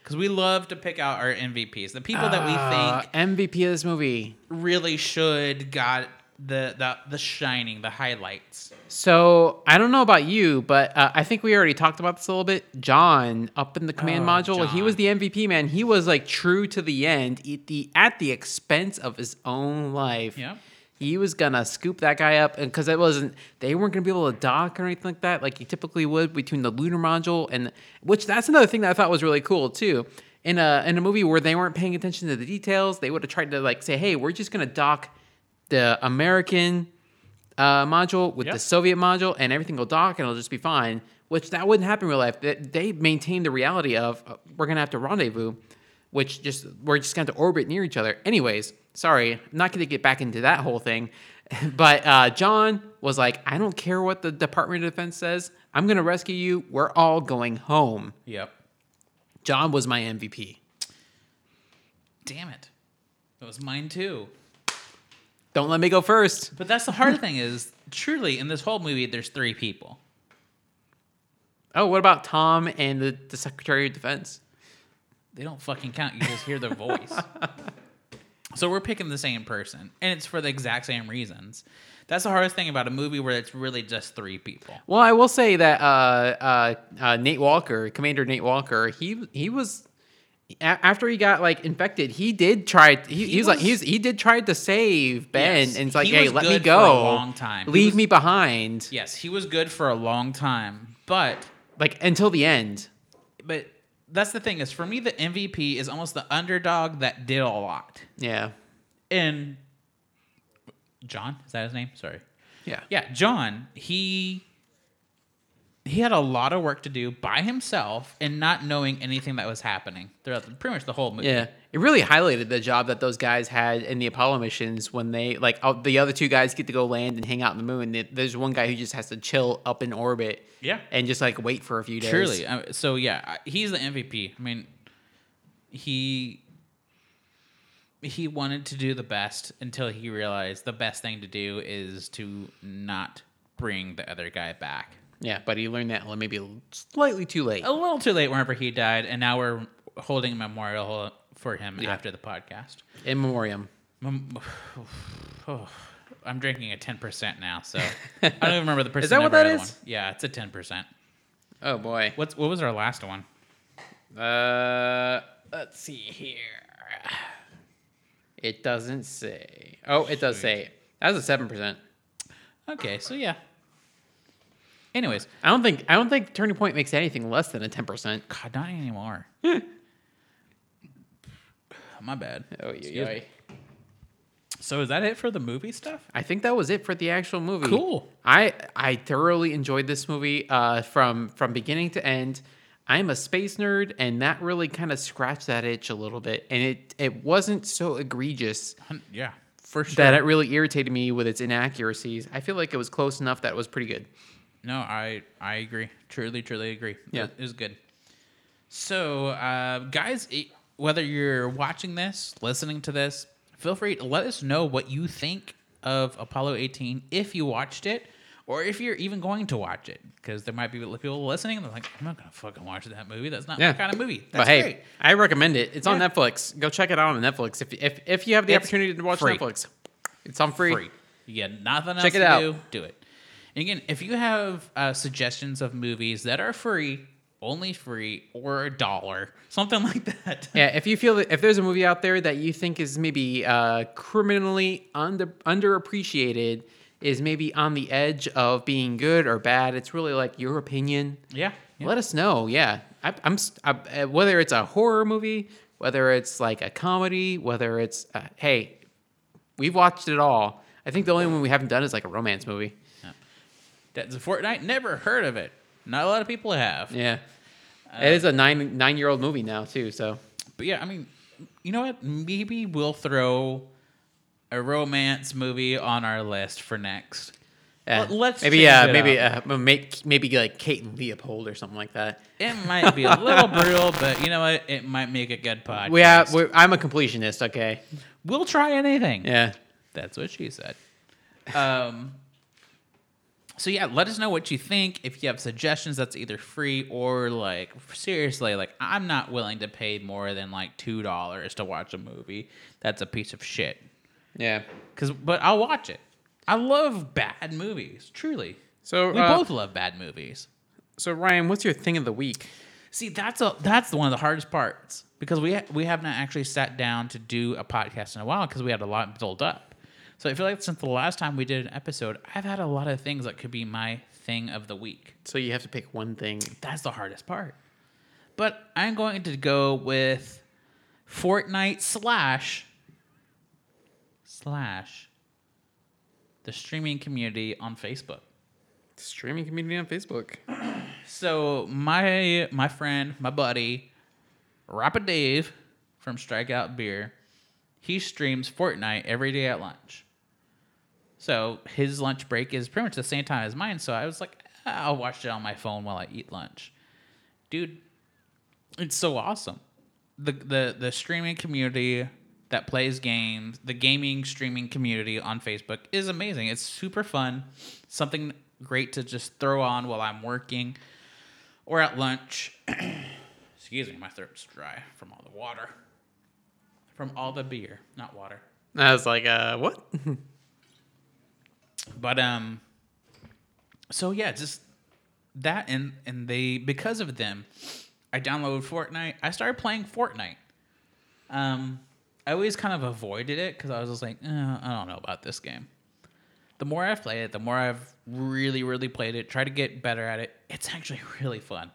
Speaker 1: Because we love to pick out our MVPs, the people that we
Speaker 2: Uh,
Speaker 1: think
Speaker 2: MVP of this movie.
Speaker 1: really should got the the the shining, the highlights.
Speaker 2: So I don't know about you, but uh, I think we already talked about this a little bit. John up in the command
Speaker 1: Oh,
Speaker 2: module, he was the MVP man. He was like true to the end, at the at the expense of his own life.
Speaker 1: Yep.
Speaker 2: He was gonna scoop that guy up, and because it wasn't, they weren't gonna be able to dock or anything like that, like you typically would between the lunar module and which that's another thing that I thought was really cool too. In a in a movie where they weren't paying attention to the details, they would have tried to like say, "Hey, we're just gonna dock the American uh, module with
Speaker 1: Yep.
Speaker 2: the Soviet module, and everything will dock, and it'll just be fine." Which that wouldn't happen in real life. They, they maintain the reality of uh, we're gonna have to rendezvous, which just we're just going to orbit near each other. Anyways, sorry, I'm not gonna get back into that whole thing. But uh, John was like, "I don't care what the Department of Defense says. I'm gonna rescue you. We're all going home."
Speaker 1: Yep.
Speaker 2: John was my MVP.
Speaker 1: Damn it. It was mine too.
Speaker 2: Don't let me go first.
Speaker 1: But that's the hard thing is truly in this whole movie there's three people.
Speaker 2: Oh, what about Tom and the, the Secretary of Defense?
Speaker 1: They don't fucking count. You just hear their voice. so we're picking the same person, and it's for the exact same reasons. That's the hardest thing about a movie where it's really just three people.
Speaker 2: Well, I will say that uh, uh, uh, Nate Walker, Commander Nate Walker, he he was after he got like infected, he did try. He,
Speaker 1: He
Speaker 2: was, like he's he did try to save Ben,
Speaker 1: Yes,
Speaker 2: and it's like,
Speaker 1: he
Speaker 2: hey, let me go.
Speaker 1: a long time.
Speaker 2: Leave
Speaker 1: was-
Speaker 2: me behind,
Speaker 1: Yes, he was good for a long time, but
Speaker 2: like until the end.
Speaker 1: but that's the thing is for me the MVP is almost the underdog that did a lot.
Speaker 2: Yeah,
Speaker 1: And John, is that his name? Sorry.
Speaker 2: yeah,
Speaker 1: Yeah, John, he he had a lot of work to do by himself and not knowing anything that was happening throughout the, pretty much the whole movie.
Speaker 2: Yeah, it really highlighted the job that those guys had in the Apollo missions when they like the other two guys get to go land and hang out in the moon. There's one guy who just has to chill up in orbit.
Speaker 1: Yeah.
Speaker 2: and just like wait for a few days.
Speaker 1: Truly. So yeah, he's the MVP. I mean, he he wanted to do the best until he realized the best thing to do is to not bring the other guy back.
Speaker 2: Yeah, but he learned that maybe slightly too late.
Speaker 1: A little too late whenever he died, and now we're holding a memorial for him
Speaker 2: Yeah.
Speaker 1: after the podcast.
Speaker 2: In memoriam.
Speaker 1: Mem- oh, I'm drinking a 10% now, so I don't even remember the percent.
Speaker 2: Is that what that is?
Speaker 1: One. Yeah, it's a 10%.
Speaker 2: Oh boy.
Speaker 1: What's what was our last one?
Speaker 2: Uh, let's see here. It doesn't say. Oh, it does say. That was a seven percent.
Speaker 1: Okay, so yeah. Anyways,
Speaker 2: I don't think. I don't think Turning Point makes anything less than a ten percent.
Speaker 1: God, not anymore. My bad.
Speaker 2: Oh yeah.
Speaker 1: So is that it for the movie stuff?
Speaker 2: I think that was it for the actual movie.
Speaker 1: Cool.
Speaker 2: I I thoroughly enjoyed this movie uh, from from beginning to end. I'm a space nerd, and that really kind of scratched that itch a little bit. And it it wasn't so egregious
Speaker 1: Yeah, for sure.
Speaker 2: that it really irritated me with its inaccuracies. I feel like it was close enough that it was pretty good.
Speaker 1: No, I I agree. Truly, truly agree.
Speaker 2: Yeah.
Speaker 1: it was good. So, uh, guys, it, whether you're watching this, listening to this, feel free to let us know what you think of Apollo 18 if you watched it, or if you're even going to watch it. Because there might be people listening and they're like, "I'm not gonna fucking watch that movie. That's not
Speaker 2: Yeah.
Speaker 1: my kind of movie." That's
Speaker 2: but hey,
Speaker 1: great.
Speaker 2: I recommend it. It's on Netflix. Go check it out on Netflix if if if you have the
Speaker 1: It's
Speaker 2: opportunity to watch
Speaker 1: free.
Speaker 2: Netflix. It's on free.
Speaker 1: free. You get nothing else
Speaker 2: Check it
Speaker 1: to
Speaker 2: out.
Speaker 1: do. Do it. And again, if you have uh, suggestions of movies that are free, only free or a dollar, something like that.
Speaker 2: Yeah, if you feel that if there's a movie out there that you think is maybe uh, criminally under underappreciated, is maybe on the edge of being good or bad, it's really like your opinion.
Speaker 1: Yeah. yeah.
Speaker 2: Let us know. Yeah, I, I, uh, whether it's a horror movie, whether it's like a comedy, whether it's uh, hey, we've watched it all. I think the only one we haven't done is like a romance movie.
Speaker 1: That's a Fortnite. Never heard of it. Not a lot of people have.
Speaker 2: Yeah, it is a nine nine year old movie now too. So
Speaker 1: But yeah, I mean, you know what? Maybe we'll throw a romance movie on our list for next. let's
Speaker 2: maybe uh, maybe uh, make maybe like Kate and Leopold or something like that.
Speaker 1: It might be a little brutal, but you know what? It might make a good podcast.
Speaker 2: We have, we're, I'm a completionist. Okay.
Speaker 1: we'll try anything.
Speaker 2: Yeah.
Speaker 1: That's what she said. Um. So yeah, let us know what you think. If you have suggestions, that's either free or like seriously, like I'm not willing to pay more than like two dollars to watch a movie. That's a piece of shit.
Speaker 2: Yeah.
Speaker 1: Cause, but I'll watch it. I love bad movies. Truly,
Speaker 2: So
Speaker 1: we
Speaker 2: uh,
Speaker 1: both love bad movies.
Speaker 2: So Ryan, what's your thing of the week?
Speaker 1: See, that's a that's one of the hardest parts because we ha- we haven't actually sat down to do a podcast in a while because we had a lot built up. So I feel like since the last time we did an episode, I've had a lot of things that could be my thing of the week.
Speaker 2: So you have to pick one thing.
Speaker 1: That's the hardest part. But I'm going to go with Fortnite slash slash the streaming community on Facebook.
Speaker 2: Streaming community on Facebook.
Speaker 1: So my my friend, my buddy, Rapid Dave from Strikeout Beer, he streams Fortnite every day at lunch. So his lunch break is pretty much the same time as mine. So I was like, "Ah, I'll watch it on my phone while I eat lunch. Dude, it's so awesome. The the the streaming community that plays games, the gaming streaming community on Facebook is amazing. It's super fun. Something great to just throw on while I'm working or at lunch. Excuse me, my throat's dry from all the water. From all the beer, not water.
Speaker 2: I was like, uh, what?
Speaker 1: But um so yeah, just that and and they because of them, I downloaded Fortnite. I started playing Fortnite. Um I always kind of avoided it because I was just like, eh, I don't know about this game. The more I've played it, the more I've really, really played it, try to get better at it. It's actually really fun.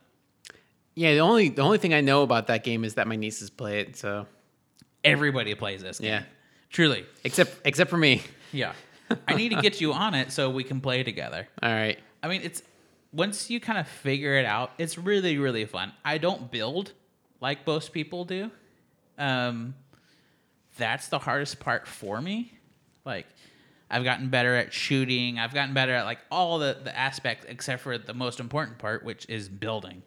Speaker 2: yeah, the only the only thing I know about that game is that my nieces play it. So
Speaker 1: Everybody plays this game.
Speaker 2: Yeah.
Speaker 1: Truly.
Speaker 2: except except for me.
Speaker 1: Yeah. I need to get you on it so we can play together.
Speaker 2: All right.
Speaker 1: I mean, it's once you kind of figure it out, it's really really fun. I don't build like most people do. Um that's the hardest part for me. Like I've gotten better at shooting. I've gotten better at like all the the aspects except for the most important part, which is building.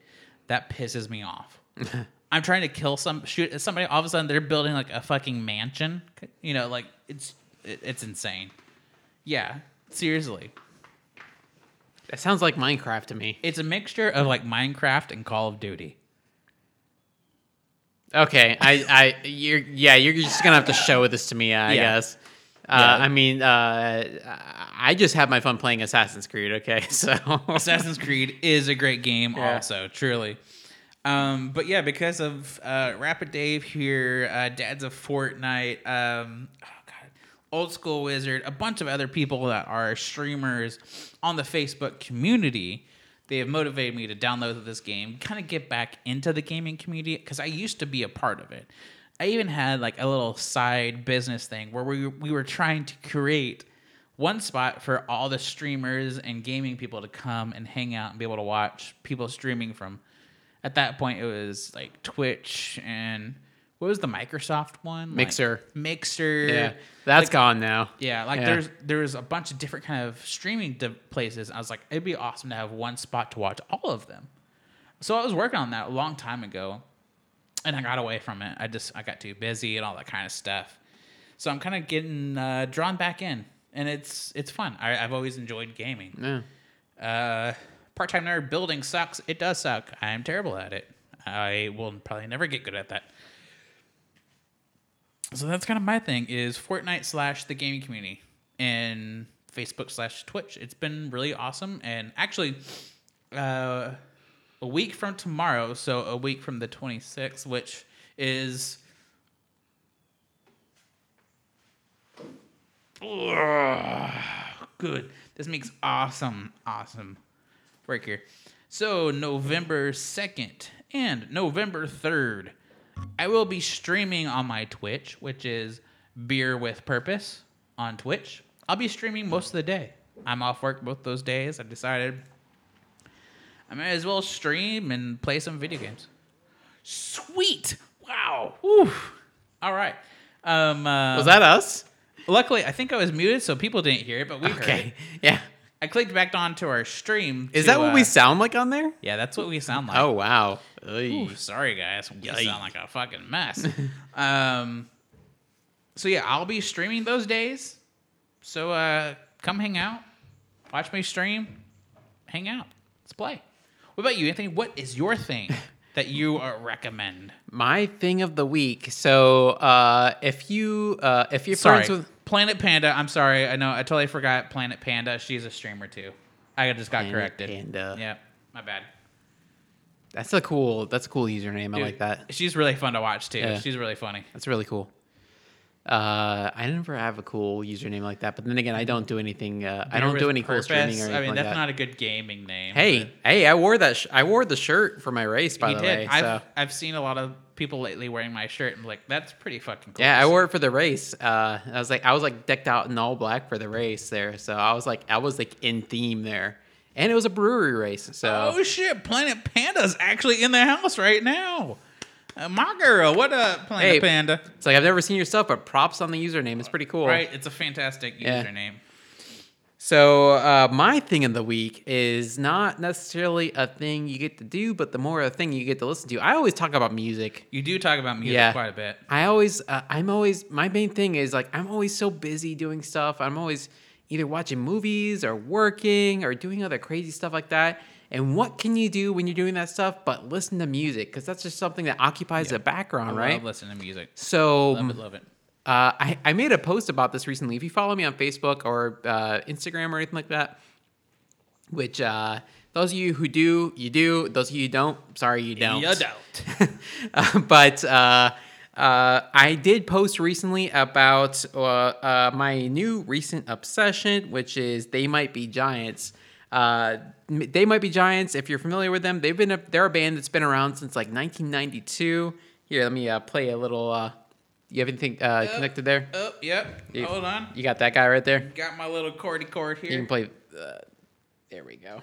Speaker 1: That pisses me off. I'm trying to kill some shoot somebody. All of a sudden, they're building like a fucking mansion. You know, like it's it, it's insane. Yeah, seriously,
Speaker 2: That sounds like Minecraft to me.
Speaker 1: it's a mixture of like Minecraft and Call of Duty.
Speaker 2: Okay, I, I, you're, yeah, you're just gonna have to show this to me, I
Speaker 1: Yeah.
Speaker 2: guess. Uh,
Speaker 1: Yeah.
Speaker 2: I mean, uh, I just have my fun playing Assassin's Creed. Okay, so
Speaker 1: Assassin's Creed is a great game,
Speaker 2: Yeah.
Speaker 1: also truly. Um, but yeah, because of uh, Rapid Dave here, uh, Dad's of Fortnite, um, Old School Wizard, a bunch of other people that are streamers on the Facebook community. They have motivated me to download this game, kind of get back into the gaming community because I used to be a part of it. I even had like a little side business thing where we we were trying to create one spot for all the streamers and gaming people to come and hang out and be able to watch people streaming from at that point it was like Twitch and what was the Microsoft one? Like,
Speaker 2: Mixer.
Speaker 1: Mixer.
Speaker 2: yeah, that's
Speaker 1: Like,
Speaker 2: gone now.
Speaker 1: Yeah, like
Speaker 2: Yeah.
Speaker 1: there's there's a bunch of different kind of streaming de- places. I was like, it'd be awesome to have one spot to watch all of them. So I was working on that a long time ago, and I got away from it. I just I got too busy and all that kind of stuff. So I'm kind of getting uh, drawn back in, and it's it's fun. I, I've always enjoyed gaming.
Speaker 2: Yeah.
Speaker 1: Uh, Part time nerd building sucks. It does suck. I am terrible at it. I will probably never get good at that. So that's kind of my thing is Fortnite slash the gaming community and Facebook slash Twitch. It's been really awesome. And actually, uh, a week from tomorrow, so a week from the 26th, which is. Good. This makes awesome, awesome work here. So, November 2nd and November 3rd, I will be streaming on my Twitch, which is Beer with Purpose on Twitch. I'll be streaming most of the day. I'm off work both those days. I decided I might as well stream and play some video games. Sweet! Wow! Whew. All right. Um, uh,
Speaker 2: Was that us?
Speaker 1: Luckily, I think I was muted, so people didn't hear it, but we heard it.
Speaker 2: Okay. Yeah.
Speaker 1: I clicked back onto our stream.
Speaker 2: Is
Speaker 1: to,
Speaker 2: that what we
Speaker 1: uh,
Speaker 2: sound like on there?
Speaker 1: Yeah, that's what we sound like.
Speaker 2: Oh wow.
Speaker 1: Ooh, sorry guys, we
Speaker 2: Yikes.
Speaker 1: sound like a fucking mess. um, so yeah, I'll be streaming those days. So uh, come hang out, watch me stream, hang out, let's play. What about you, Anthony? What is your thing that you uh, recommend?
Speaker 2: My thing of the week. So uh, if you uh, if you're
Speaker 1: Sorry,
Speaker 2: friends with
Speaker 1: Planet Panda. I'm sorry, I know I totally forgot Planet Panda. She's a streamer too. I just got
Speaker 2: Planet
Speaker 1: corrected.
Speaker 2: Panda.
Speaker 1: Yeah, my bad.
Speaker 2: that's a cool that's a cool username. I like that.
Speaker 1: She's really fun to watch too.
Speaker 2: Yeah.
Speaker 1: She's really funny.
Speaker 2: That's really cool. Uh, I never have a cool username like that, but then again, I don't do anything. Uh, I don't do any cool
Speaker 1: Purpose.
Speaker 2: streaming or anything
Speaker 1: I mean,
Speaker 2: like
Speaker 1: that's
Speaker 2: that.
Speaker 1: not a good gaming name.
Speaker 2: hey, hey, I wore that. Sh- I wore the shirt for my race, by
Speaker 1: He
Speaker 2: the
Speaker 1: did.
Speaker 2: way.
Speaker 1: I've,
Speaker 2: so
Speaker 1: I've seen a lot of people lately wearing my shirt and like that's pretty fucking cool.
Speaker 2: yeah, I wore it for the race. Uh, I was like, I was like decked out in all black for the race there. So I was like, I was like in theme there, and it was a brewery race. So
Speaker 1: Oh shit! Planet Panda's actually in the house right now. Uh, my girl, what up, Planet
Speaker 2: Hey.
Speaker 1: Panda?
Speaker 2: it's like I've never seen your stuff, but props on the username. It's pretty cool.
Speaker 1: Right, it's a fantastic
Speaker 2: Yeah.
Speaker 1: username.
Speaker 2: So uh, my thing of the week is not necessarily a thing you get to do, but the more a thing you get to listen to. I always talk about music.
Speaker 1: You do talk about music
Speaker 2: Yeah.
Speaker 1: quite a bit.
Speaker 2: I always, uh, I'm always, my main thing is like, I'm always so busy doing stuff. I'm always either watching movies or working or doing other crazy stuff like that. And what can you do when you're doing that stuff but listen to music? Because that's just something that occupies the background,
Speaker 1: I
Speaker 2: right?
Speaker 1: love listening to music.
Speaker 2: So
Speaker 1: Love it, love it.
Speaker 2: uh, I, I made a post about this recently. If you follow me on Facebook or uh, Instagram or anything like that, which uh, those of you who do, you do. Those of you who don't, sorry, you don't.
Speaker 1: You don't.
Speaker 2: Uh, but uh, uh, I did post recently about uh, uh, my new recent obsession, which is They Might Be Giants. They Might Be Giants, if you're familiar with them, they've been a, they're a band that's been around since like 1992. Here, let me uh, play a little. Uh, you have anything uh, connected there?
Speaker 1: Oh, yep.
Speaker 2: You-
Speaker 1: Hold on.
Speaker 2: You got that guy right there.
Speaker 1: Got my little cordy cord here.
Speaker 2: You can play. Uh, there we go.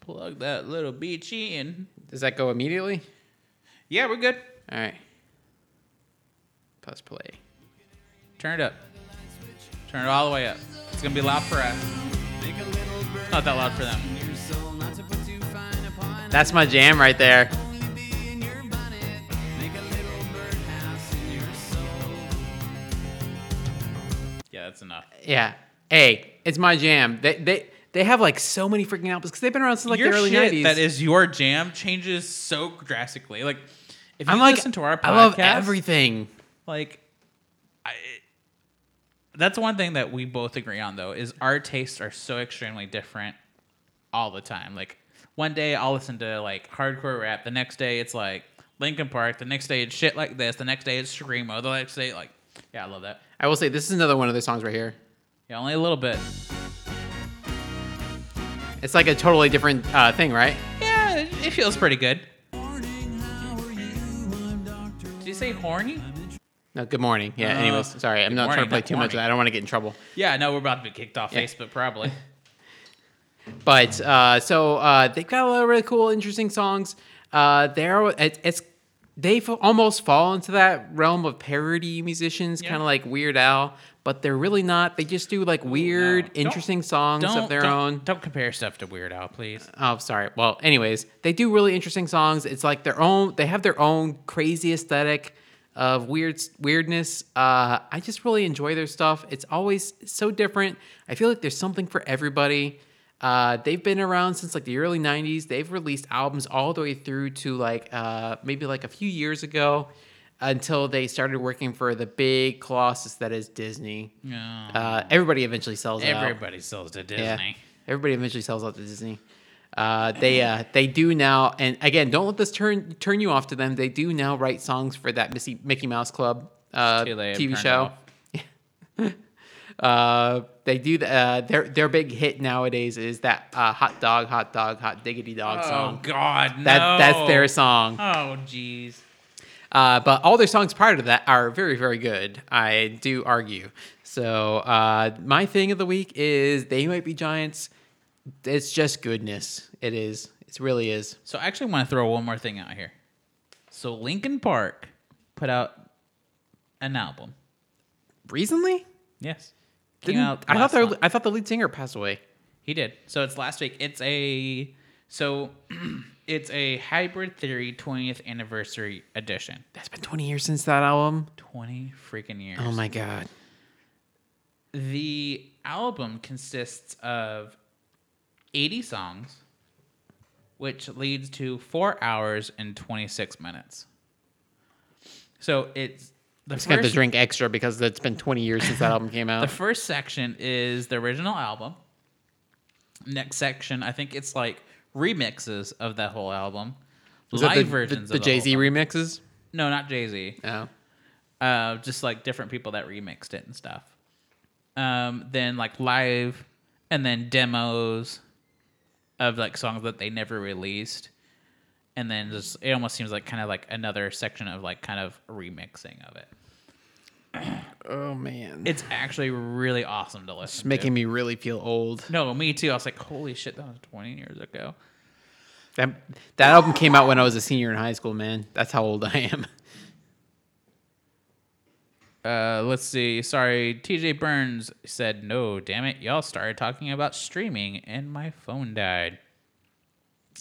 Speaker 1: Plug that little beach in.
Speaker 2: Does that go immediately?
Speaker 1: Yeah, we're good.
Speaker 2: All right. Press play.
Speaker 1: Turn it up. Turn it all the way up. It's gonna be loud for us. Not that loud for them.
Speaker 2: That's my jam right there.
Speaker 1: Yeah, that's enough.
Speaker 2: Yeah. Hey, it's my jam. They they they have like so many freaking albums because they've been around since like
Speaker 1: your
Speaker 2: the early
Speaker 1: shit
Speaker 2: '90s.
Speaker 1: that is your jam changes so drastically. Like, if you
Speaker 2: I'm like,
Speaker 1: listen to our podcast,
Speaker 2: I love everything.
Speaker 1: like, that's one thing that we both agree on though is our tastes are so extremely different all the time. Like, one day I'll listen to like hardcore rap, the next day it's like Linkin Park, the next day it's shit like this, the next day it's screamo, the next day like, yeah, I love that.
Speaker 2: I will say this is another one of their songs right here.
Speaker 1: Yeah, only a little bit.
Speaker 2: It's like a totally different uh, thing, right?
Speaker 1: Yeah, it, it feels pretty good. Did you say horny?
Speaker 2: No, good morning. Yeah.
Speaker 1: Uh,
Speaker 2: anyways, sorry, I'm not trying to play too much.
Speaker 1: morning.
Speaker 2: I don't want to get in trouble.
Speaker 1: Yeah, no, we're about to be kicked off
Speaker 2: Yeah.
Speaker 1: Facebook probably.
Speaker 2: But uh, so uh, they've got a lot of really cool, interesting songs. Uh, they're it, it's they've almost fall into that realm of parody musicians,
Speaker 1: Yeah.
Speaker 2: kind of like Weird Al, but they're really not. They just do like weird,
Speaker 1: no. Don't-
Speaker 2: interesting songs of their
Speaker 1: don't,
Speaker 2: own.
Speaker 1: Don't compare stuff to Weird Al, please.
Speaker 2: Oh, sorry. Well, anyways, they do really interesting songs. It's like their own. They have their own crazy aesthetic of weird weirdness. Uh, I just really enjoy their stuff. It's always so different. I feel like there's something for everybody. Uh, they've been around since like the early '90s. They've released albums all the way through to like uh, maybe like a few years ago, until they started working for the big colossus that is Disney.
Speaker 1: No.
Speaker 2: Uh, everybody eventually sells out.
Speaker 1: Everybody sells to Disney.
Speaker 2: Yeah. Everybody eventually sells out to Disney. Uh, they uh, they do now, and again, don't let this turn turn you off to them. They do now write songs for that Missy, Mickey Mouse Club uh,
Speaker 1: Too late, I'm
Speaker 2: TV show. Uh, they do the, uh, their their big hit nowadays is that uh, hot dog, hot dog, hot diggity dog
Speaker 1: Oh
Speaker 2: song.
Speaker 1: Oh God,
Speaker 2: That
Speaker 1: no.
Speaker 2: that's their song.
Speaker 1: Oh jeez.
Speaker 2: Uh, but all their songs prior to that are very, very good. I do argue. So uh, my thing of the week is they might be giants. It's just goodness. It is. It really is.
Speaker 1: So I actually want to throw one more thing out here. So Linkin Park put out an album.
Speaker 2: Recently,
Speaker 1: Yes. Came
Speaker 2: Didn't,
Speaker 1: out
Speaker 2: I thought their,
Speaker 1: month.
Speaker 2: I thought the lead singer passed away.
Speaker 1: He did. So it's last week. It's a so it's a hybrid theory 20th anniversary edition.
Speaker 2: That's been 20 years since that album.
Speaker 1: 20 freaking years.
Speaker 2: Oh my god.
Speaker 1: The album consists of 80 songs, which leads to four hours and 26 minutes. So it's the
Speaker 2: I'm just gonna have to drink extra because it's been 20 years since that album came out.
Speaker 1: the first section is the original album. Next section, I think it's like remixes of that whole album,
Speaker 2: Is
Speaker 1: live
Speaker 2: the,
Speaker 1: versions
Speaker 2: the, the
Speaker 1: of
Speaker 2: Jay Z remixes.
Speaker 1: No, not Jay Z.
Speaker 2: Oh,
Speaker 1: uh, just like different people that remixed it and stuff. Um, then like live, and then demos of like songs that they never released, and then just it almost seems like kind of like another section of like kind of remixing of it.
Speaker 2: oh man.
Speaker 1: It's actually really awesome to listen.
Speaker 2: It's
Speaker 1: to.
Speaker 2: making me really feel old.
Speaker 1: no, me too. I was like, holy shit, that was twenty years ago.
Speaker 2: That that album came out when I was a senior in high school, man. That's how old I am.
Speaker 1: Uh, let's see. Sorry, TJ Burns said no. Damn it, y'all started talking about streaming, and my phone died.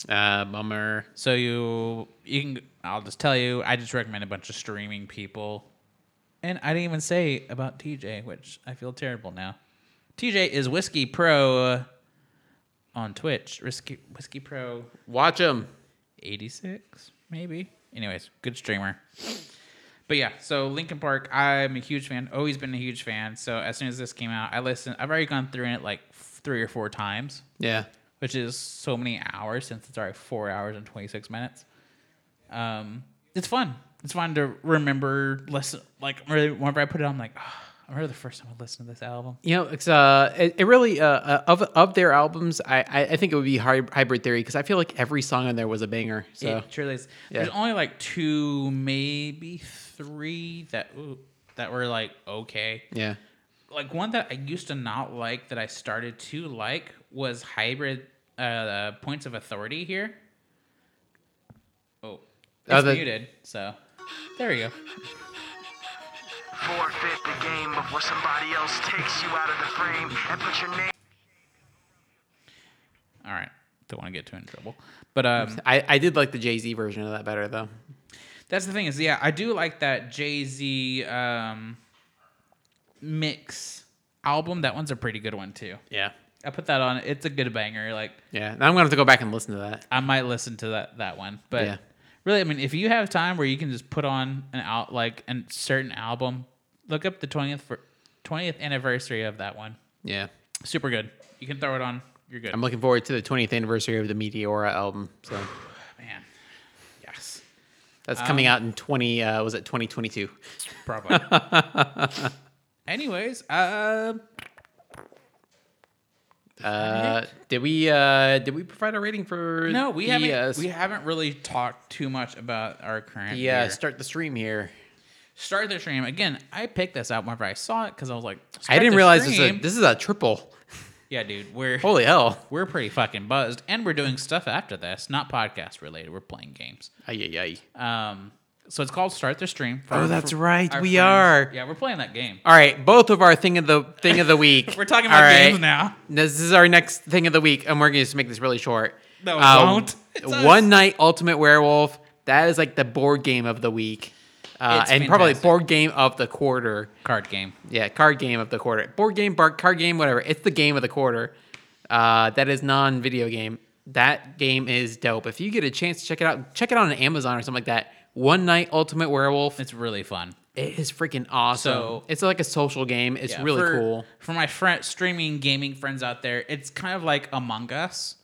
Speaker 2: Uh, bummer.
Speaker 1: So you you can I'll just tell you I just recommend a bunch of streaming people. And I didn't even say about TJ, which I feel terrible now. TJ is Whiskey Pro uh, on Twitch. Whiskey Whiskey Pro
Speaker 2: Watch him.
Speaker 1: 86 maybe. Anyways, good streamer. But yeah, so Linkin Park, I'm a huge fan. Always been a huge fan. So as soon as this came out, I listened. I've already gone through it like three or four times
Speaker 2: Yeah.
Speaker 1: which is so many hours since it's already four hours and 26 minutes. Um, it's fun. It's fun to remember, listen, like really, whenever I put it on, I'm like, oh, I remember the first time I listened to this album.
Speaker 2: You know, it's uh, it, it really uh, uh, of of their albums, I I, I think it would be Hy- Hybrid Theory because I feel like every song on there was a banger. So
Speaker 1: it truly is.
Speaker 2: yeah.
Speaker 1: There's only like two, maybe three that ooh, that were like okay.
Speaker 2: yeah,
Speaker 1: Like one that I used to not like that I started to like was hybrid uh, points of authority here. Oh, it's
Speaker 2: Oh, the-
Speaker 1: muted. So there we go.
Speaker 3: Forfeit the game before somebody else takes you out of the frame and put your name.
Speaker 1: All right. Don't want to get too in trouble. But um,
Speaker 2: I I did like the Jay Z version of that better though.
Speaker 1: That's the thing is, yeah, I do like that Jay Z um, mix album. That one's a pretty good one too.
Speaker 2: Yeah,
Speaker 1: I put that on. It's a good banger. Like
Speaker 2: yeah. Now I'm gonna have to go back and listen to that.
Speaker 1: I might listen to that that one. But
Speaker 2: Yeah.
Speaker 1: really, I mean, if you have time where you can just put on an out like a certain album, look up the twentieth for twentieth anniversary of that one.
Speaker 2: Yeah,
Speaker 1: Super good. You can throw it on. You're good.
Speaker 2: I'm looking forward to the 20th anniversary of the Meteora album. So
Speaker 1: Man,
Speaker 2: that's coming out in 20. Uh, was it 2022?
Speaker 1: probably. Anyways, uh,
Speaker 2: Uh, did we uh did we provide a rating for
Speaker 1: no, we
Speaker 2: the,
Speaker 1: haven't.
Speaker 2: uh,
Speaker 1: we haven't really talked too much about our current.
Speaker 2: Yeah,
Speaker 1: year.
Speaker 2: start the stream here?
Speaker 1: start the stream again. I picked this out whenever I saw it because I was like,
Speaker 2: I didn't realize this is, a, this is a triple.
Speaker 1: Yeah, dude, we're
Speaker 2: Holy hell!
Speaker 1: we're pretty fucking buzzed, and we're doing stuff after this, not podcast related. We're playing games.
Speaker 2: Ay, ay, ay.
Speaker 1: Um, so it's called Start the Stream. for-
Speaker 2: Oh, that's right, we are.
Speaker 1: Yeah, we're playing that game.
Speaker 2: All right, both of our thing of the thing of the week.
Speaker 1: We're talking
Speaker 2: All
Speaker 1: about
Speaker 2: right.
Speaker 1: games now.
Speaker 2: This is our next thing of the week, and we're going to make this really short.
Speaker 1: No,
Speaker 2: Uh,
Speaker 1: won't. It's us.
Speaker 2: One Night Ultimate Werewolf. That is like the board game of the week, uh, and probably board game of the quarter.
Speaker 1: Card game.
Speaker 2: Yeah, card game of the quarter. Board game, bar, card game, whatever. It's the game of the quarter. Uh, that is non-video game. That game is dope. If you get a chance to check it out, check it out on Amazon or something like that. One Night Ultimate Werewolf.
Speaker 1: It's really fun.
Speaker 2: It is freaking awesome.
Speaker 1: So-
Speaker 2: it's like a social game. It's
Speaker 1: Yeah,
Speaker 2: really
Speaker 1: for-
Speaker 2: cool.
Speaker 1: For my friend, streaming gaming friends out there, it's kind of like Among Us.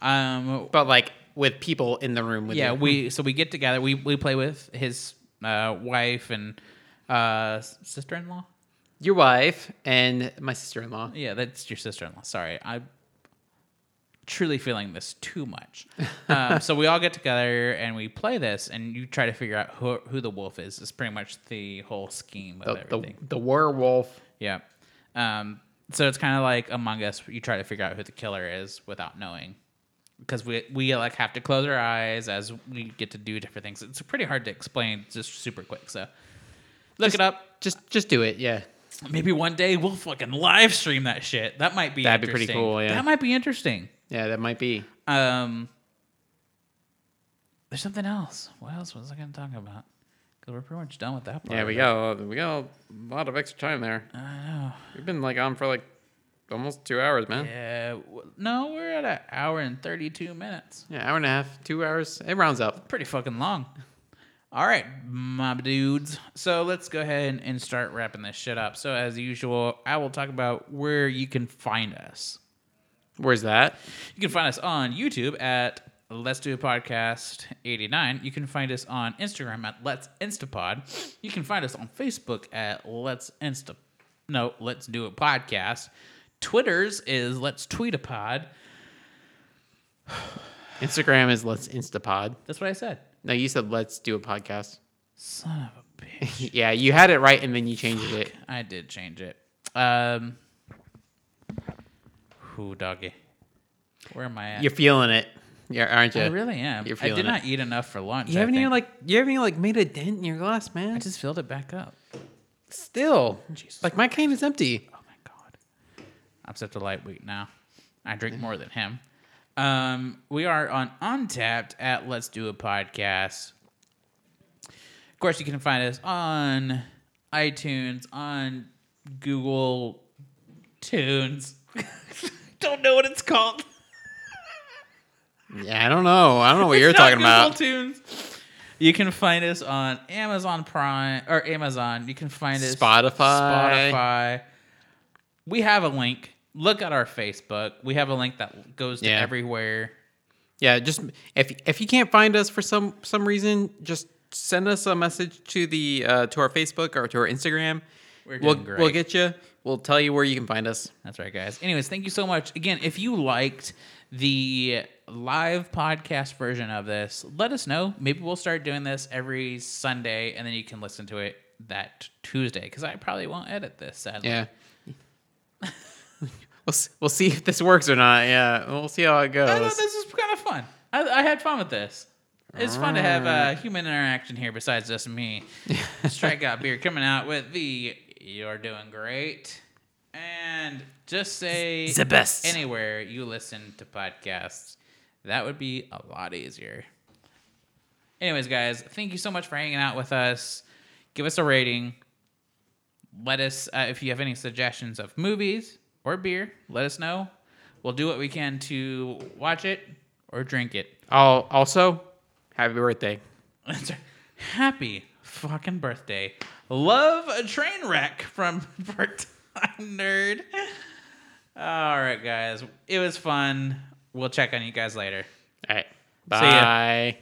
Speaker 1: Um,
Speaker 2: But like with people in the room with
Speaker 1: yeah,
Speaker 2: you.
Speaker 1: we so we get together. We we play with his uh, wife and uh, sister in law.
Speaker 2: your wife and my sister-in-law.
Speaker 1: Yeah, that's your sister in law. Sorry, I'm truly feeling this too much. Um, so we all get together and we play this, and you try to figure out who who the wolf is. It's pretty much the whole scheme of
Speaker 2: The, the,
Speaker 1: everything.
Speaker 2: the werewolf.
Speaker 1: Yeah. Um, so it's kind of like Among Us. You try to figure out who the killer is without knowing, because we we like have to close our eyes as we get to do different things. It's pretty hard to explain just super quick. So look
Speaker 2: Just-
Speaker 1: it up.
Speaker 2: Just just do it. Yeah.
Speaker 1: Maybe one day we'll fucking live stream that shit. That might be
Speaker 2: That'd be pretty cool, yeah.
Speaker 1: That might be interesting.
Speaker 2: Yeah, that might be.
Speaker 1: Um, there's something else. What else was I going to talk about? Because we're pretty much done with that part.
Speaker 2: Yeah, we got we got a lot of extra time there.
Speaker 1: I know.
Speaker 2: We've been like on for like almost two hours, man.
Speaker 1: Yeah. w- No, we're at an hour and 32 minutes.
Speaker 2: Yeah, hour and a half, two hours. It rounds up.
Speaker 1: Pretty fucking long. All right, my dudes. So let's go ahead and, and start wrapping this shit up. So, as usual, I will talk about where you can find us.
Speaker 2: Where's that?
Speaker 1: You can find us on YouTube at Let's Do a Podcast 89. You can find us on Instagram at Let's Instapod. You can find us on Facebook at Let's Insta. No, Let's Do a Podcast. Twitter's is Let's Tweet a Pod.
Speaker 2: Instagram is let's Instapod.
Speaker 1: That's what I said.
Speaker 2: No, you said let's do a podcast.
Speaker 1: Son of a bitch.
Speaker 2: Yeah, you had it right and then you changed it.
Speaker 1: I did change it. Um, who doggy? Where am I at?
Speaker 2: You're feeling it, yeah, aren't you?
Speaker 1: I really am.
Speaker 2: You're feeling
Speaker 1: I did
Speaker 2: feeling
Speaker 1: not eat enough for lunch.
Speaker 2: You haven't even like you haven't even like made a dent in your glass, man.
Speaker 1: I just filled it back up.
Speaker 2: Still,
Speaker 1: Jesus.
Speaker 2: like my cane is empty.
Speaker 1: I'm such a lightweight now. I drink more than him. Um, we are on Untappd at Let's Do a Podcast. Of course, you can find us on iTunes, on Google Tunes. Don't know what it's called.
Speaker 2: Yeah, I don't know. I don't know what you're talking
Speaker 1: Google
Speaker 2: about.
Speaker 1: Tunes. You can find us on Amazon Prime or Amazon. You can find us
Speaker 2: Spotify.
Speaker 1: Spotify. We have a link. Look at our Facebook. We have a link that goes to
Speaker 2: Yeah.
Speaker 1: everywhere.
Speaker 2: Yeah, just if if you can't find us for some some reason, just send us a message to the uh, to our Facebook or to our Instagram.
Speaker 1: We're
Speaker 2: we'll
Speaker 1: doing
Speaker 2: we'll get you. We'll tell you where you can find us.
Speaker 1: That's right, guys. Anyways, thank you so much. Again, if you liked the live podcast version of this, let us know. Maybe we'll start doing this every Sunday, and then you can listen to it that Tuesday. Because I probably won't edit this. Sadly.
Speaker 2: Yeah. We'll we'll see if this works or not. Yeah, we'll see how it goes.
Speaker 1: I thought this was kind of fun. I, I had fun with this. It's fun to have uh, human interaction here besides just me. Strikeout Beer coming out with the You're Doing Great. And just say
Speaker 2: The best.
Speaker 1: anywhere you listen to podcasts. That would be a lot easier. Anyways, guys, thank you so much for hanging out with us. Give us a rating. Let us, uh, if you have any suggestions of movies or beer, let us know. We'll do what we can to watch it or drink it.
Speaker 2: Al- also, happy birthday.
Speaker 1: Happy fucking birthday. Love a train wreck from Part Time Nerd. All right, guys. It was fun. We'll check on you guys later.
Speaker 2: All right. Bye.